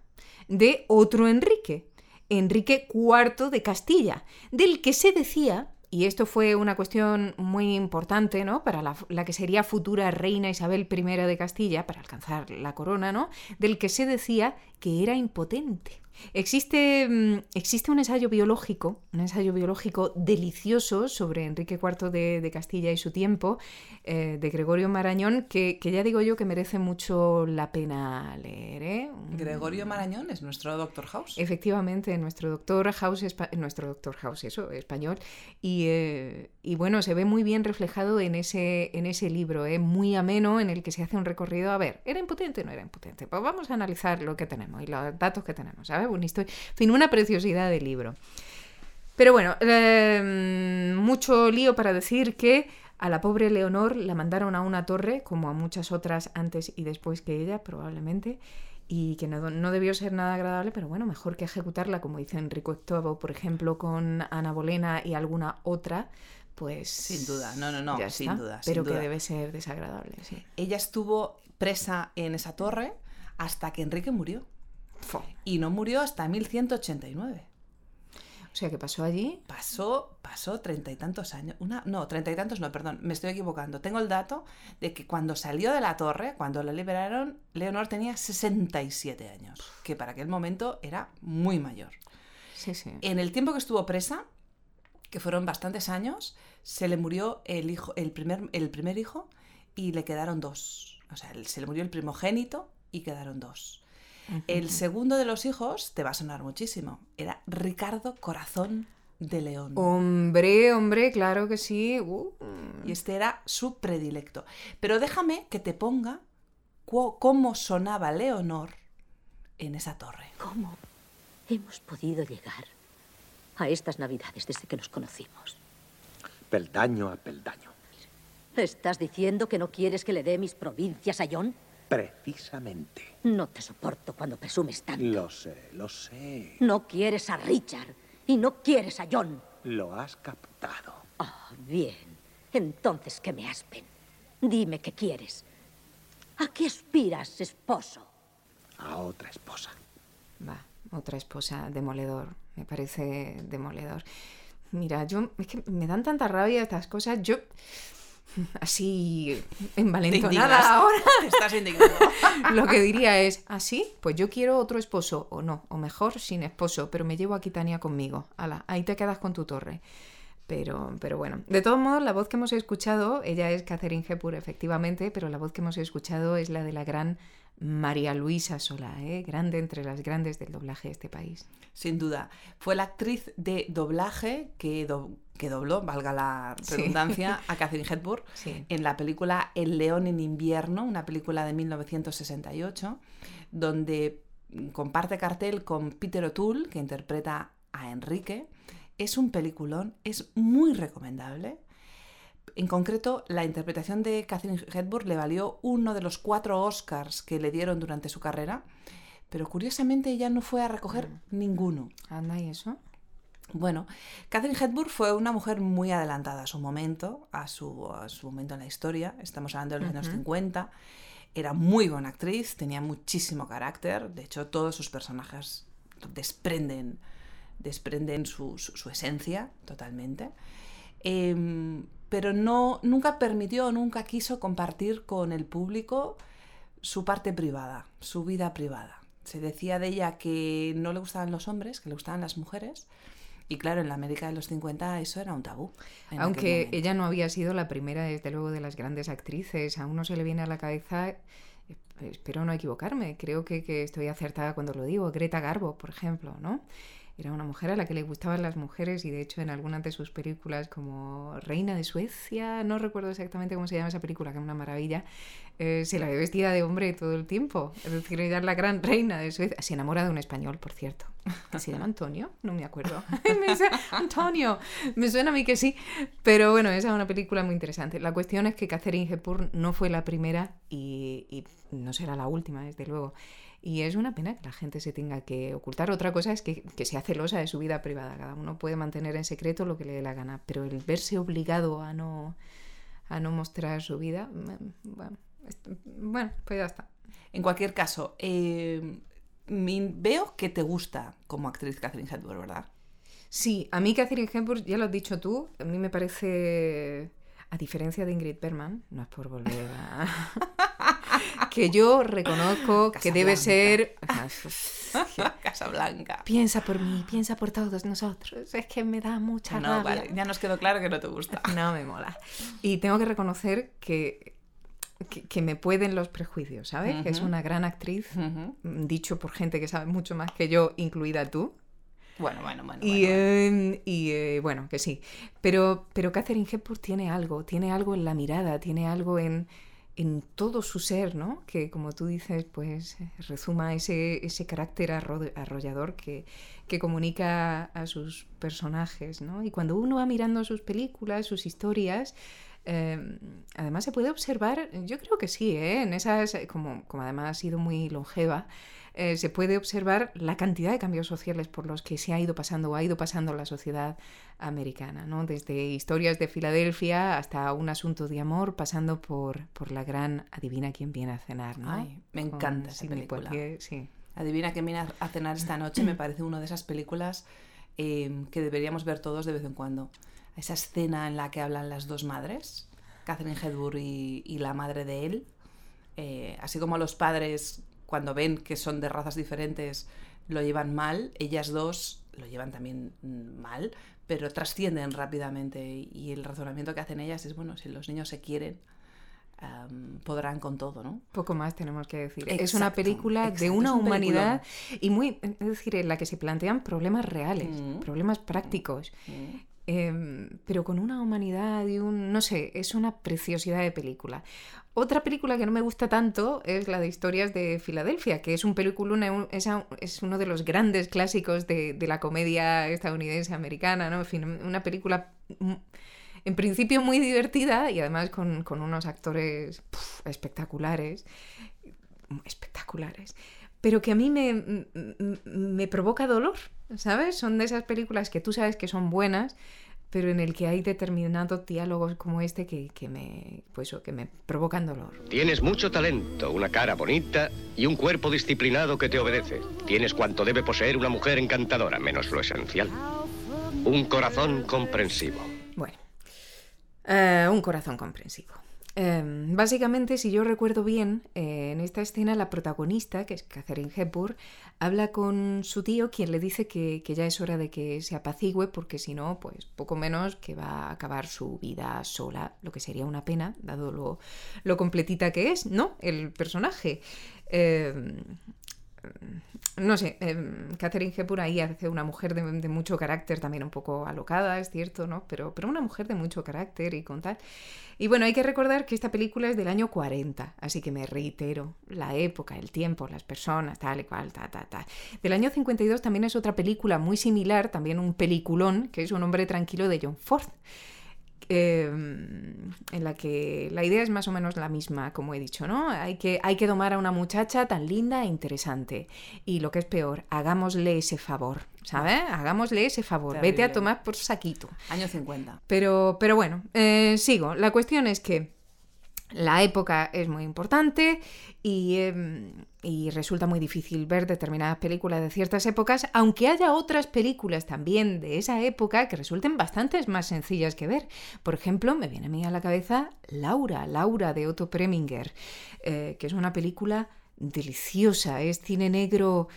de otro Enrique, Enrique IV de Castilla, del que se decía, y esto fue una cuestión muy importante, ¿no? Para la, la que sería futura reina Isabel I de Castilla, para alcanzar la corona, ¿no? Del que se decía que era impotente. Existe, mm, existe un ensayo biológico, un ensayo biológico delicioso sobre Enrique IV de, de Castilla y su tiempo, eh, de Gregorio Marañón, que, que ya digo yo que merece mucho la pena leer. ¿eh? Gregorio Marañón es nuestro Doctor House. Efectivamente, nuestro doctor House, nuestro doctor House, eso, español, y, eh, y bueno, se ve muy bien reflejado en ese, en ese libro, ¿eh? muy ameno, en el que se hace un recorrido. A ver, ¿era impotente o no era impotente? Pues vamos a analizar lo que tenemos y los datos que tenemos, ¿sabes? ¿Sabes? Una historia, en fin, una preciosidad de libro. Pero bueno, eh, mucho lío para decir que a la pobre Leonor la mandaron a una torre, como a muchas otras antes y después que ella, probablemente, y que no, no debió ser nada agradable, pero bueno, mejor que ejecutarla, como dice Enrico VIII, por ejemplo, con Ana Bolena y alguna otra, pues... Sin duda, no, no, no, ya sin está. duda. sin Pero que debe ser desagradable, sí. Ella estuvo presa en esa torre hasta que Enrique murió. Y no murió hasta 1189. O sea, que pasó allí Pasó, pasó treinta y tantos años. Una, no, treinta y tantos no, perdón, me estoy equivocando. Tengo el dato de que cuando salió de la torre, cuando la liberaron, Leonor tenía 67 años, que para aquel momento era muy mayor. Sí, sí. En el tiempo que estuvo presa, que fueron bastantes años, se le murió el, hijo, el, primer, el primer hijo y le quedaron dos. O sea, se le murió el primogénito y quedaron dos. El segundo de los hijos, te va a sonar muchísimo, era Ricardo Corazón de León. Hombre, hombre, claro que sí. Uh, Y este era su predilecto. Pero déjame que te ponga cómo sonaba Leonor en esa torre. ¿Cómo hemos podido llegar a estas navidades desde que nos conocimos? Peldaño a peldaño. ¿Estás diciendo que no quieres que le dé mis provincias a John? Precisamente. No te soporto cuando presumes tanto. Lo sé, lo sé. No quieres a Richard y no quieres a John. Lo has captado. Ah, bien. Entonces que me aspen. Dime qué quieres. ¿A qué aspiras, esposo? A otra esposa. Va, otra esposa, demoledor. Me parece demoledor. Mira, yo. Es que me dan tanta rabia estas cosas. Yo. Así. Te. Envalentonada ahora. Estás indignado. [LAUGHS] Lo que diría es, ¿así? Pues yo quiero otro esposo, o no, o mejor sin esposo, pero me llevo a Kitania conmigo. Ala, ahí te quedas con tu torre. Pero, pero bueno, de todos modos, la voz que hemos escuchado, ella es Catherine Hepburn, efectivamente, pero la voz que hemos escuchado es la de la gran María Luisa Sola, ¿eh? grande entre las grandes del doblaje de este país. Sin duda. Fue la actriz de doblaje que, do- que dobló, valga la Sí. redundancia, [LAUGHS] a Catherine Hepburn Sí. en la película El león en invierno, una película de 1968, donde comparte cartel con Peter O'Toole, que interpreta a Enrique. Es un peliculón, es muy recomendable. En concreto, la interpretación de Catherine Hepburn le valió uno de los cuatro Oscars que le dieron durante su carrera, pero curiosamente ella no fue a recoger ninguno. Anda, ¿y eso? Bueno, Catherine Hepburn fue una mujer muy adelantada a su momento, a su, a su momento en la historia. Estamos hablando de los años 50. Era muy buena actriz, tenía muchísimo carácter. De hecho, todos sus personajes desprenden, desprenden su, su- su esencia totalmente. Em, pero no, nunca permitió, nunca quiso compartir con el público su parte privada, su vida privada. Se decía de ella que no le gustaban los hombres, que le gustaban las mujeres. Y claro, en la América de los 50 eso era un tabú. Aunque ella no había sido la primera, desde luego, de las grandes actrices, a uno se le viene a la cabeza, eh, espero no equivocarme, creo que, que estoy acertada cuando lo digo, Greta Garbo, por ejemplo, ¿no? Era una mujer a la que le gustaban las mujeres y de hecho en algunas de sus películas como Reina de Suecia, no recuerdo exactamente cómo se llama esa película, que es una maravilla, eh, se la ve vestida de hombre todo el tiempo. Es decir, ella es la gran reina de Suecia. Se enamora de un español, por cierto. ¿Se llama Antonio? No me acuerdo. [LAUGHS] Antonio. Me suena a mí que sí. Pero bueno, esa es una película muy interesante. La cuestión es que Catherine Hepburn no fue la primera y no será la última, desde luego. Y es una pena que la gente se tenga que ocultar. Otra cosa es que, que sea celosa de su vida privada. Cada uno puede mantener en secreto lo que le dé la gana. Pero el verse obligado a no, a no mostrar su vida, bueno, pues ya está. En cualquier caso, eh, veo que te gusta como actriz Catherine Hepburn, ¿verdad? Sí, a mí Catherine Hepburn, ya lo has dicho tú, a mí me parece, a diferencia de Ingrid Bergman, no es por volver a... [LAUGHS] que yo reconozco que debe ser... [LAUGHS] Casa Blanca. piensa por mí, piensa por todos nosotros, es que me da mucha No, rabia. vale, ya nos quedó claro que no te gusta. [LAUGHS] No me mola. Y tengo que reconocer que, que, que me pueden los prejuicios, ¿sabes? Es una gran actriz, dicho por gente que sabe mucho más que yo, incluida tú. Bueno, bueno, bueno. Y, bueno. eh, y, eh, bueno, que sí. Pero, pero Catherine Hepburn tiene algo, tiene algo en la mirada, tiene algo en, en todo su ser, ¿no? Que como tú dices, pues rezuma ese, ese carácter arro- arrollador que, que comunica a sus personajes, ¿no? Y cuando uno va mirando sus películas, sus historias, eh, además se puede observar, yo creo que sí, ¿eh? en esas, como, como además ha sido muy longeva, eh, se puede observar la cantidad de cambios sociales por los que se ha ido pasando o ha ido pasando la sociedad americana, ¿no? Desde historias de Filadelfia hasta un asunto de amor, pasando por, por la gran Adivina quién viene a cenar, ¿no? Ay, me Con encanta esa película. Sí. Adivina que viene a cenar esta noche, me parece una de esas películas eh, que deberíamos ver todos de vez en cuando. Esa escena en la que hablan las dos madres, Catherine Hepburn y, y la madre de él, eh, así como los padres cuando ven que son de razas diferentes lo llevan mal, ellas dos lo llevan también mm, mal, pero trascienden rápidamente y el razonamiento que hacen ellas es, bueno, si los niños se quieren, podrán con todo, ¿no? Poco más tenemos que decir. es una Exacto, película de una un humanidad y muy, es decir, en la que se plantean problemas reales, Mm. problemas prácticos, Mm. Eh, pero con una humanidad y un, no sé, es una preciosidad de película. Otra película que no me gusta tanto es la de Historias de Filadelfia, que es un película, es, es uno de los grandes clásicos de, de la comedia estadounidense americana, ¿no? En fin, una película mm, en principio muy divertida y además con, con unos actores espectaculares, espectaculares, pero que a mí me, m- m- me provoca dolor, ¿sabes? Son de esas películas que tú sabes que son buenas, pero en el que hay determinados diálogos como este que, que me, pues, que me provocan dolor. Tienes mucho talento, una cara bonita y un cuerpo disciplinado que te obedece. Tienes cuanto debe poseer una mujer encantadora, menos lo esencial. Un corazón comprensivo. Bueno, eh, un corazón comprensivo. Eh, básicamente, si yo recuerdo bien, eh, en esta escena la protagonista, que es Catherine Hepburn, habla con su tío, quien le dice que, ya es hora de que se apacigüe, porque si no, pues poco menos que va a acabar su vida sola, lo que sería una pena, dado lo, completita que es, ¿no? El personaje. Eh, no sé, eh, Catherine Hepburn ahí hace una mujer de, de mucho carácter, también un poco alocada, es cierto, ¿no? Pero, pero una mujer de mucho carácter y con tal. Y bueno, hay que recordar que esta película es del año 40, así que me reitero, la época, el tiempo, las personas, tal y cual, ta, ta, ta. Del año 52 también es otra película muy similar, también un peliculón, que es Un hombre tranquilo de John Ford. Eh, en la que la idea es más o menos la misma, como he dicho, ¿no? Hay que, hay que domar a una muchacha tan linda e interesante. Y lo que es peor, hagámosle ese favor, ¿sabes? Hagámosle ese favor. Vete a tomar por saquito. Año 50. Pero, pero bueno, eh, sigo. La cuestión es que la época es muy importante y, eh, y resulta muy difícil ver determinadas películas de ciertas épocas, aunque haya otras películas también de esa época que resulten bastante más sencillas que ver. Por ejemplo, me viene a mí a la cabeza Laura, Laura de Otto Preminger, eh, que es una película deliciosa, es cine negro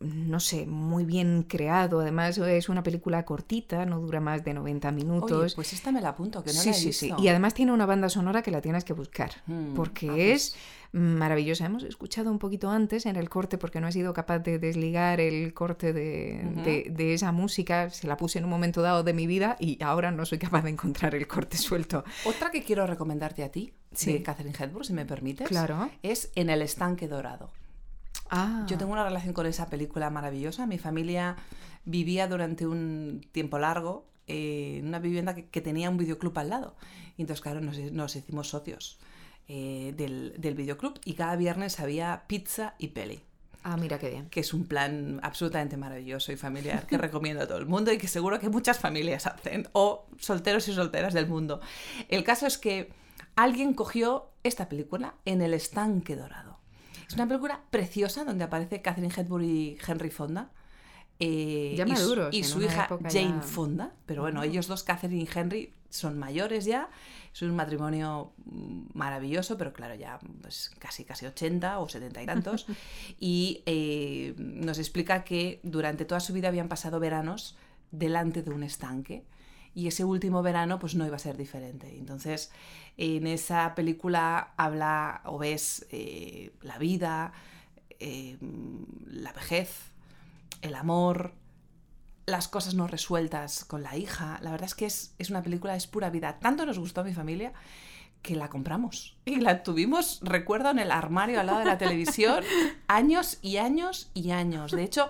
no sé, muy bien creado. Además, es una película cortita, no dura más de 90 minutos. Oye, pues esta me la apunto, que no sí, la he sí, sí. Y además tiene una banda sonora que la tienes que buscar, Mm, porque ah, pues. es maravillosa. Hemos escuchado un poquito antes en el corte, porque no he sido capaz de desligar el corte de, de- de esa música. Se la puse en un momento dado de mi vida y ahora no soy capaz de encontrar el corte [LAUGHS] suelto. Otra que quiero recomendarte a ti, Sí. de Catherine Hepburn, si me permites, Claro. es En el estanque dorado. Ah, Yo tengo una relación con esa película maravillosa. Mi familia vivía durante un tiempo largo eh, en una vivienda que, que tenía un videoclub al lado. Y entonces, claro, nos, nos hicimos socios eh, del, del videoclub y cada viernes había pizza y peli ah, mira qué bien. que es un plan absolutamente maravilloso y familiar que [LAUGHS] recomiendo a todo el mundo y que seguro que muchas familias hacen, o solteros y solteras del mundo. El caso es que alguien cogió esta película en El estanque dorado. Es una película preciosa donde aparece Catherine Hepburn y Henry Fonda. eh, Ya y su- maduros, y su, hija Jane ya- Fonda, pero bueno, ellos dos, Catherine y Henry, son mayores ya, es un matrimonio maravilloso, pero claro, ya pues, casi, casi 80 o 70 y tantos, [LAUGHS] y eh, nos explica que durante toda su vida habían pasado veranos delante de un estanque, y ese último verano pues no iba a ser diferente. Entonces, en esa película habla o ves eh, la vida, eh, la vejez, el amor, las cosas no resueltas con la hija. La verdad es que es, es una película, es pura vida. Tanto nos gustó a mi familia que la compramos. Y la tuvimos, recuerdo, en el armario al lado de la televisión, [LAUGHS] años y años y años. De hecho,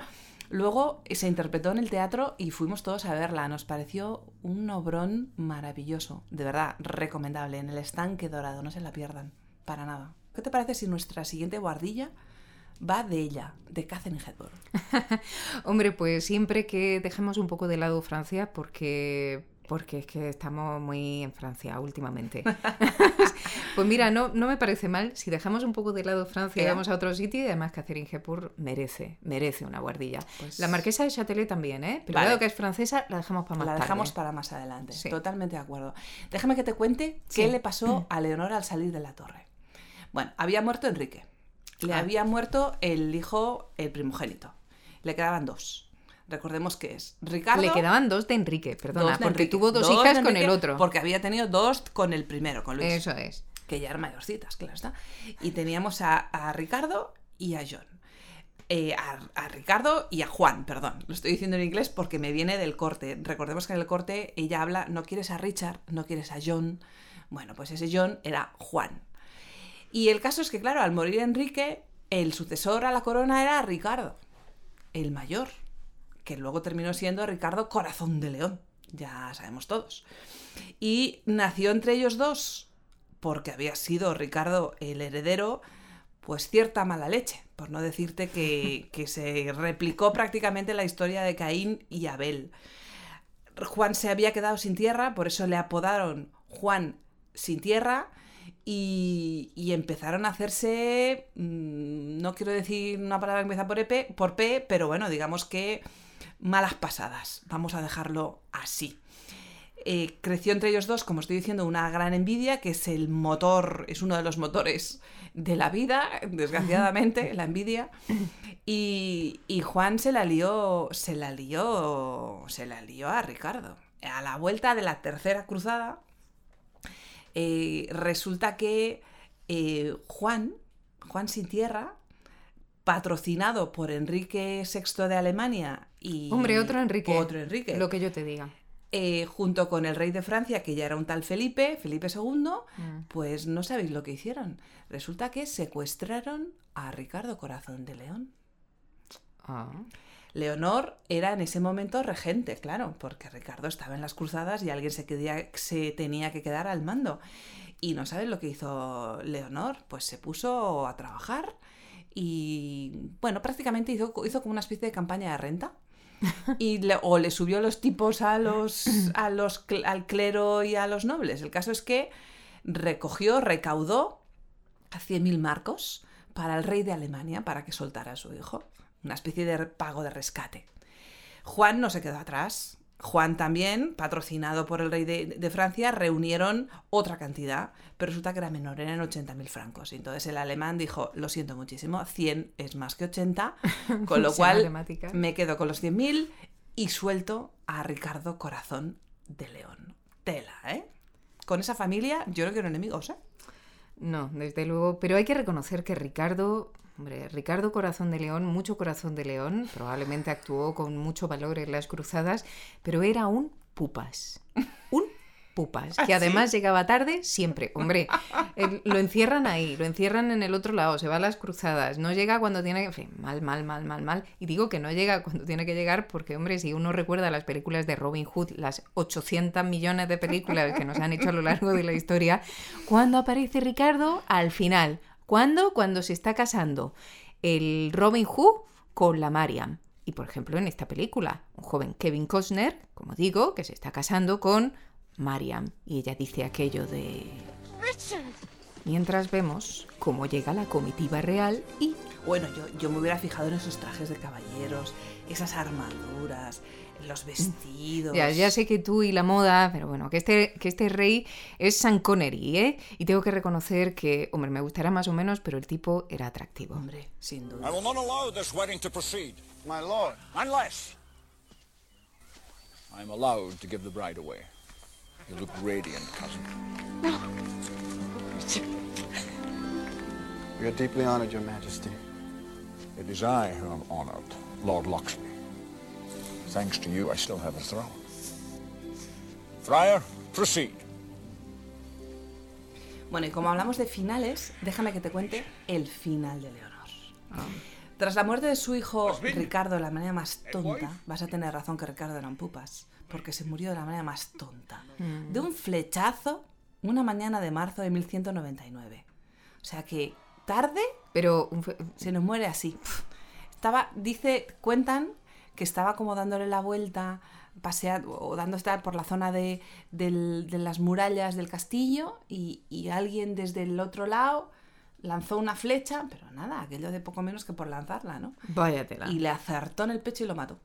luego se interpretó en el teatro y fuimos todos a verla. Nos pareció un obrón maravilloso. De verdad, recomendable. En el estanque dorado, no se la pierdan. Para nada. ¿Qué te parece si nuestra siguiente guardilla va de ella, de Catherine Hepburn? [LAUGHS] Hombre, pues siempre que dejemos un poco de lado Francia, porque porque es que estamos muy en Francia últimamente. [LAUGHS] pues mira, no, no me parece mal si dejamos un poco de lado Francia y ¿Eh? vamos a otro sitio y además Catherine Hepburn merece, merece una guardilla. Pues- La marquesa de Châtelet también, ¿eh? Pero Vale. dado que es francesa, la dejamos para más la tarde. dejamos para más adelante. Sí. Totalmente de acuerdo. Déjame que te cuente Sí. qué le pasó [CLEARS THROAT] a Leonor al salir de la torre. Bueno, había muerto Enrique. Le Ah. había muerto el hijo, el primogénito. Le quedaban dos. Recordemos que es Ricardo. Le quedaban dos de Enrique, perdona, de porque Enrique. tuvo dos, hijas con el otro. Porque había tenido dos con el primero, con Luis. Eso es. que ya eran mayorcitas, claro está. Y teníamos a, a Ricardo y a John. Eh, a, a Ricardo y a Juan, perdón. Lo estoy diciendo en inglés porque me viene del corte. Recordemos que en el corte ella habla, no quieres a Richard, no quieres a John. Bueno, pues ese John era Juan. Y el caso es que, claro, al morir Enrique, el sucesor a la corona era Ricardo, el mayor, que luego terminó siendo Ricardo Corazón de León, ya sabemos todos. Y nació entre ellos dos, porque había sido Ricardo el heredero, pues cierta mala leche, por no decirte que, [LAUGHS] que se replicó prácticamente la historia de Caín y Abel. Juan se había quedado sin tierra, por eso le apodaron Juan sin tierra y, y empezaron a hacerse, mm, no quiero decir una palabra que empieza por, EP, por P, pero bueno, digamos que malas pasadas, vamos a dejarlo así. Eh, creció entre ellos dos, como estoy diciendo, una gran envidia, que es el motor, es uno de los motores de la vida, [LAUGHS] desgraciadamente, la envidia. Y, y Juan se la lió, se la lió, se la lió a Ricardo. A la vuelta de la tercera cruzada, eh, resulta que eh, Juan, Juan sin tierra, patrocinado por Enrique VI de Alemania y... Hombre, otro Enrique. Otro Enrique Lo que yo te diga. eh, junto con el rey de Francia, que ya era un tal Felipe, Felipe II, Mm. pues no sabéis lo que hicieron. Resulta que secuestraron a Ricardo Corazón de León. Ah. Leonor era en ese momento regente, claro, porque Ricardo estaba en las cruzadas y alguien se, quedía- se tenía que quedar al mando. Y no sabes lo que hizo Leonor, pues se puso a trabajar y, bueno, prácticamente hizo, hizo como una especie de campaña de renta. [LAUGHS] Y le- o le subió los tipos a los, a los, al clero y a los nobles. El caso es que recogió, recaudó a 100.000 marcos para el rey de Alemania para que soltara a su hijo. Una especie de pago de rescate. Juan no se quedó atrás. Juan también, patrocinado por el rey de, de Francia, reunieron otra cantidad, pero resulta que era menor, eran 80.000 francos. Y entonces el alemán dijo, lo siento muchísimo, 100 es más que 80, [LAUGHS] con lo cual me quedo con los 100.000 y suelto a Ricardo Corazón de León. Tela, ¿eh? Con esa familia yo no quiero enemigos, ¿eh? No, desde luego. Pero hay que reconocer que Ricardo, hombre, Ricardo Corazón de León, mucho corazón de león, probablemente actuó con mucho valor en las cruzadas, pero era un pupas. Un pupas. [LAUGHS] Que ¿Ah, además sí? llegaba tarde siempre. Hombre, lo encierran ahí, lo encierran en el otro lado, se va a las cruzadas, no llega cuando tiene que. En fin, mal, mal, mal, mal, mal. Y digo que no llega cuando tiene que llegar porque, hombre, si uno recuerda las películas de Robin Hood, las 800 millones de películas que nos han hecho a lo largo de la historia, cuando aparece Ricardo? Al final. ¿Cuándo? Cuando se está casando el Robin Hood con la Mariam. Y por ejemplo, en esta película, un joven Kevin Costner, como digo, que se está casando con Mariam. Y ella dice aquello de... Mientras vemos cómo llega la comitiva real y Bueno, yo, yo me hubiera fijado en esos trajes de caballeros, esas armaduras, los vestidos. Ya, ya sé que tú y la moda, pero bueno, que este, que este rey es Sean Connery, ¿eh? Y tengo que reconocer que, hombre, me gustará más o menos, pero el tipo era atractivo. Hombre, sin I duda. will not allow this wedding to proceed My lord, unless I am allowed to give the bride away. You look radiant, cousin. we are deeply honored, Your Majesty. It is I who am honored, Lord Loxley. Thanks to you, I still have a throne. Friar, proceed. Bueno, y como hablamos de finales, déjame que te cuente el final de Leonor. Tras la muerte de su hijo Ricardo de la manera más tonta, vas a tener razón que Ricardo eran pupas, porque se murió de la manera más tonta, de un flechazo una mañana de marzo de 1199. O sea que tarde, Pero se nos muere así. Estaba, dice, cuentan que estaba como dándole la vuelta, paseando o dando estar por la zona de, del- de las murallas del castillo y, y alguien desde el otro lado lanzó una flecha, pero nada, aquello de poco menos que por lanzarla, ¿no? váyatela. Y le acertó en el pecho y lo mató.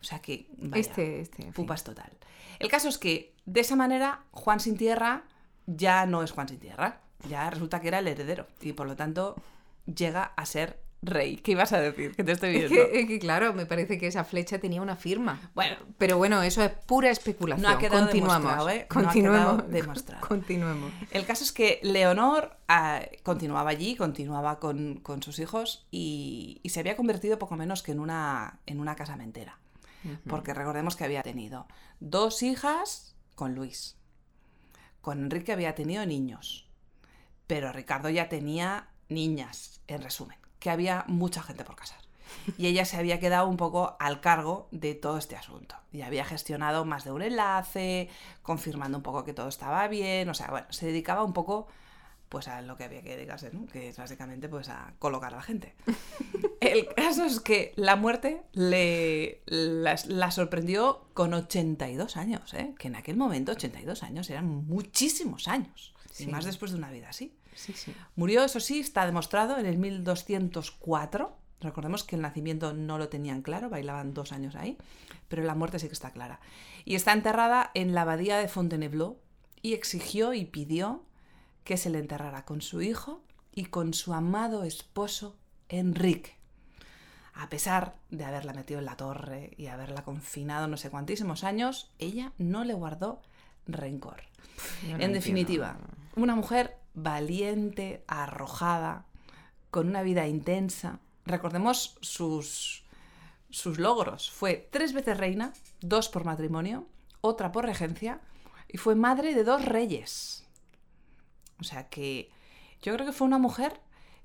O sea que, vaya, Este, este, fin. pupas total. El caso es que de esa manera Juan sin tierra ya no es Juan sin tierra, ya resulta que era el heredero y por lo tanto llega a ser rey. ¿Qué ibas a decir? Que te estoy Es viendo. que, es que, claro, me parece que esa flecha tenía una firma. Bueno. pero bueno, eso es pura especulación. No ha quedado Continuamos. demostrado, ¿eh? No ha Continuemos. quedado demostrado. Continuemos. El caso es que Leonor ah, continuaba allí, continuaba con, con sus hijos y, y se había convertido poco menos que en una, en una casamentera. Porque recordemos que había tenido dos hijas con Luis. Con Enrique había tenido niños. Pero Ricardo ya tenía niñas, en resumen. Que había mucha gente por casar. Y ella se había quedado un poco al cargo de todo este asunto. Y había gestionado más de un enlace, confirmando un poco que todo estaba bien. O sea, bueno, se dedicaba un poco pues a lo que había que dedicarse, ¿no? Que es básicamente pues a colocar a la gente. [LAUGHS] El caso es que la muerte le, la, la sorprendió con 82 años, ¿eh? Que en aquel momento 82 años eran muchísimos años. Y más después de una vida así. Sí, sí. Murió, eso sí, está demostrado en el 1204. Recordemos que el nacimiento no lo tenían claro, bailaban dos años ahí, pero la muerte sí que está clara. Y está enterrada en la abadía de Fontainebleau y exigió y pidió que se le enterrara con su hijo y con su amado esposo Enrique. A pesar de haberla metido en la torre y haberla confinado no sé cuantísimos años, ella no le guardó rencor. No en definitiva, entiendo. una mujer valiente, arrojada, con una vida intensa. Recordemos sus, sus logros. Fue tres veces reina, dos por matrimonio, otra por regencia, y fue madre de dos reyes. O sea que yo creo que fue una mujer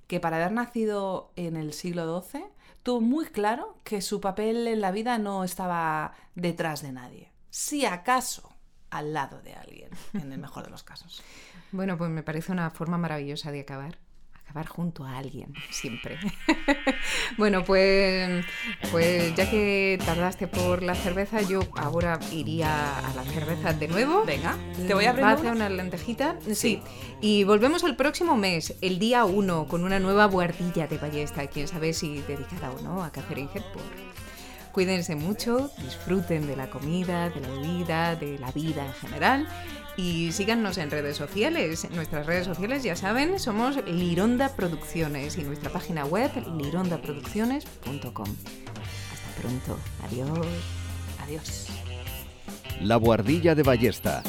que para haber nacido en el siglo XII tuvo muy claro que su papel en la vida no estaba detrás de nadie. Si acaso al lado de alguien, en el mejor de los casos. [LAUGHS] Bueno, pues me parece una forma maravillosa de acabar. Acabar junto a alguien, siempre. [LAUGHS] bueno, pues, pues ya que tardaste por la cerveza, yo ahora iría a la cerveza de nuevo. Venga, te voy a abrir ¿Va a una. hacer una lentejita? Sí. Y volvemos el próximo mes, el día 1, con una nueva buhardilla de ballesta. Quién sabe si dedicada o no a Catherine Hepburn. Cuídense mucho, disfruten de la comida, de la bebida, de la vida en general y síganos en redes sociales. En nuestras redes sociales, ya saben, somos Lironda Producciones y nuestra página web lirondaproducciones.com. Hasta pronto. Adiós. Adiós. La Buhardilla de Ballesta.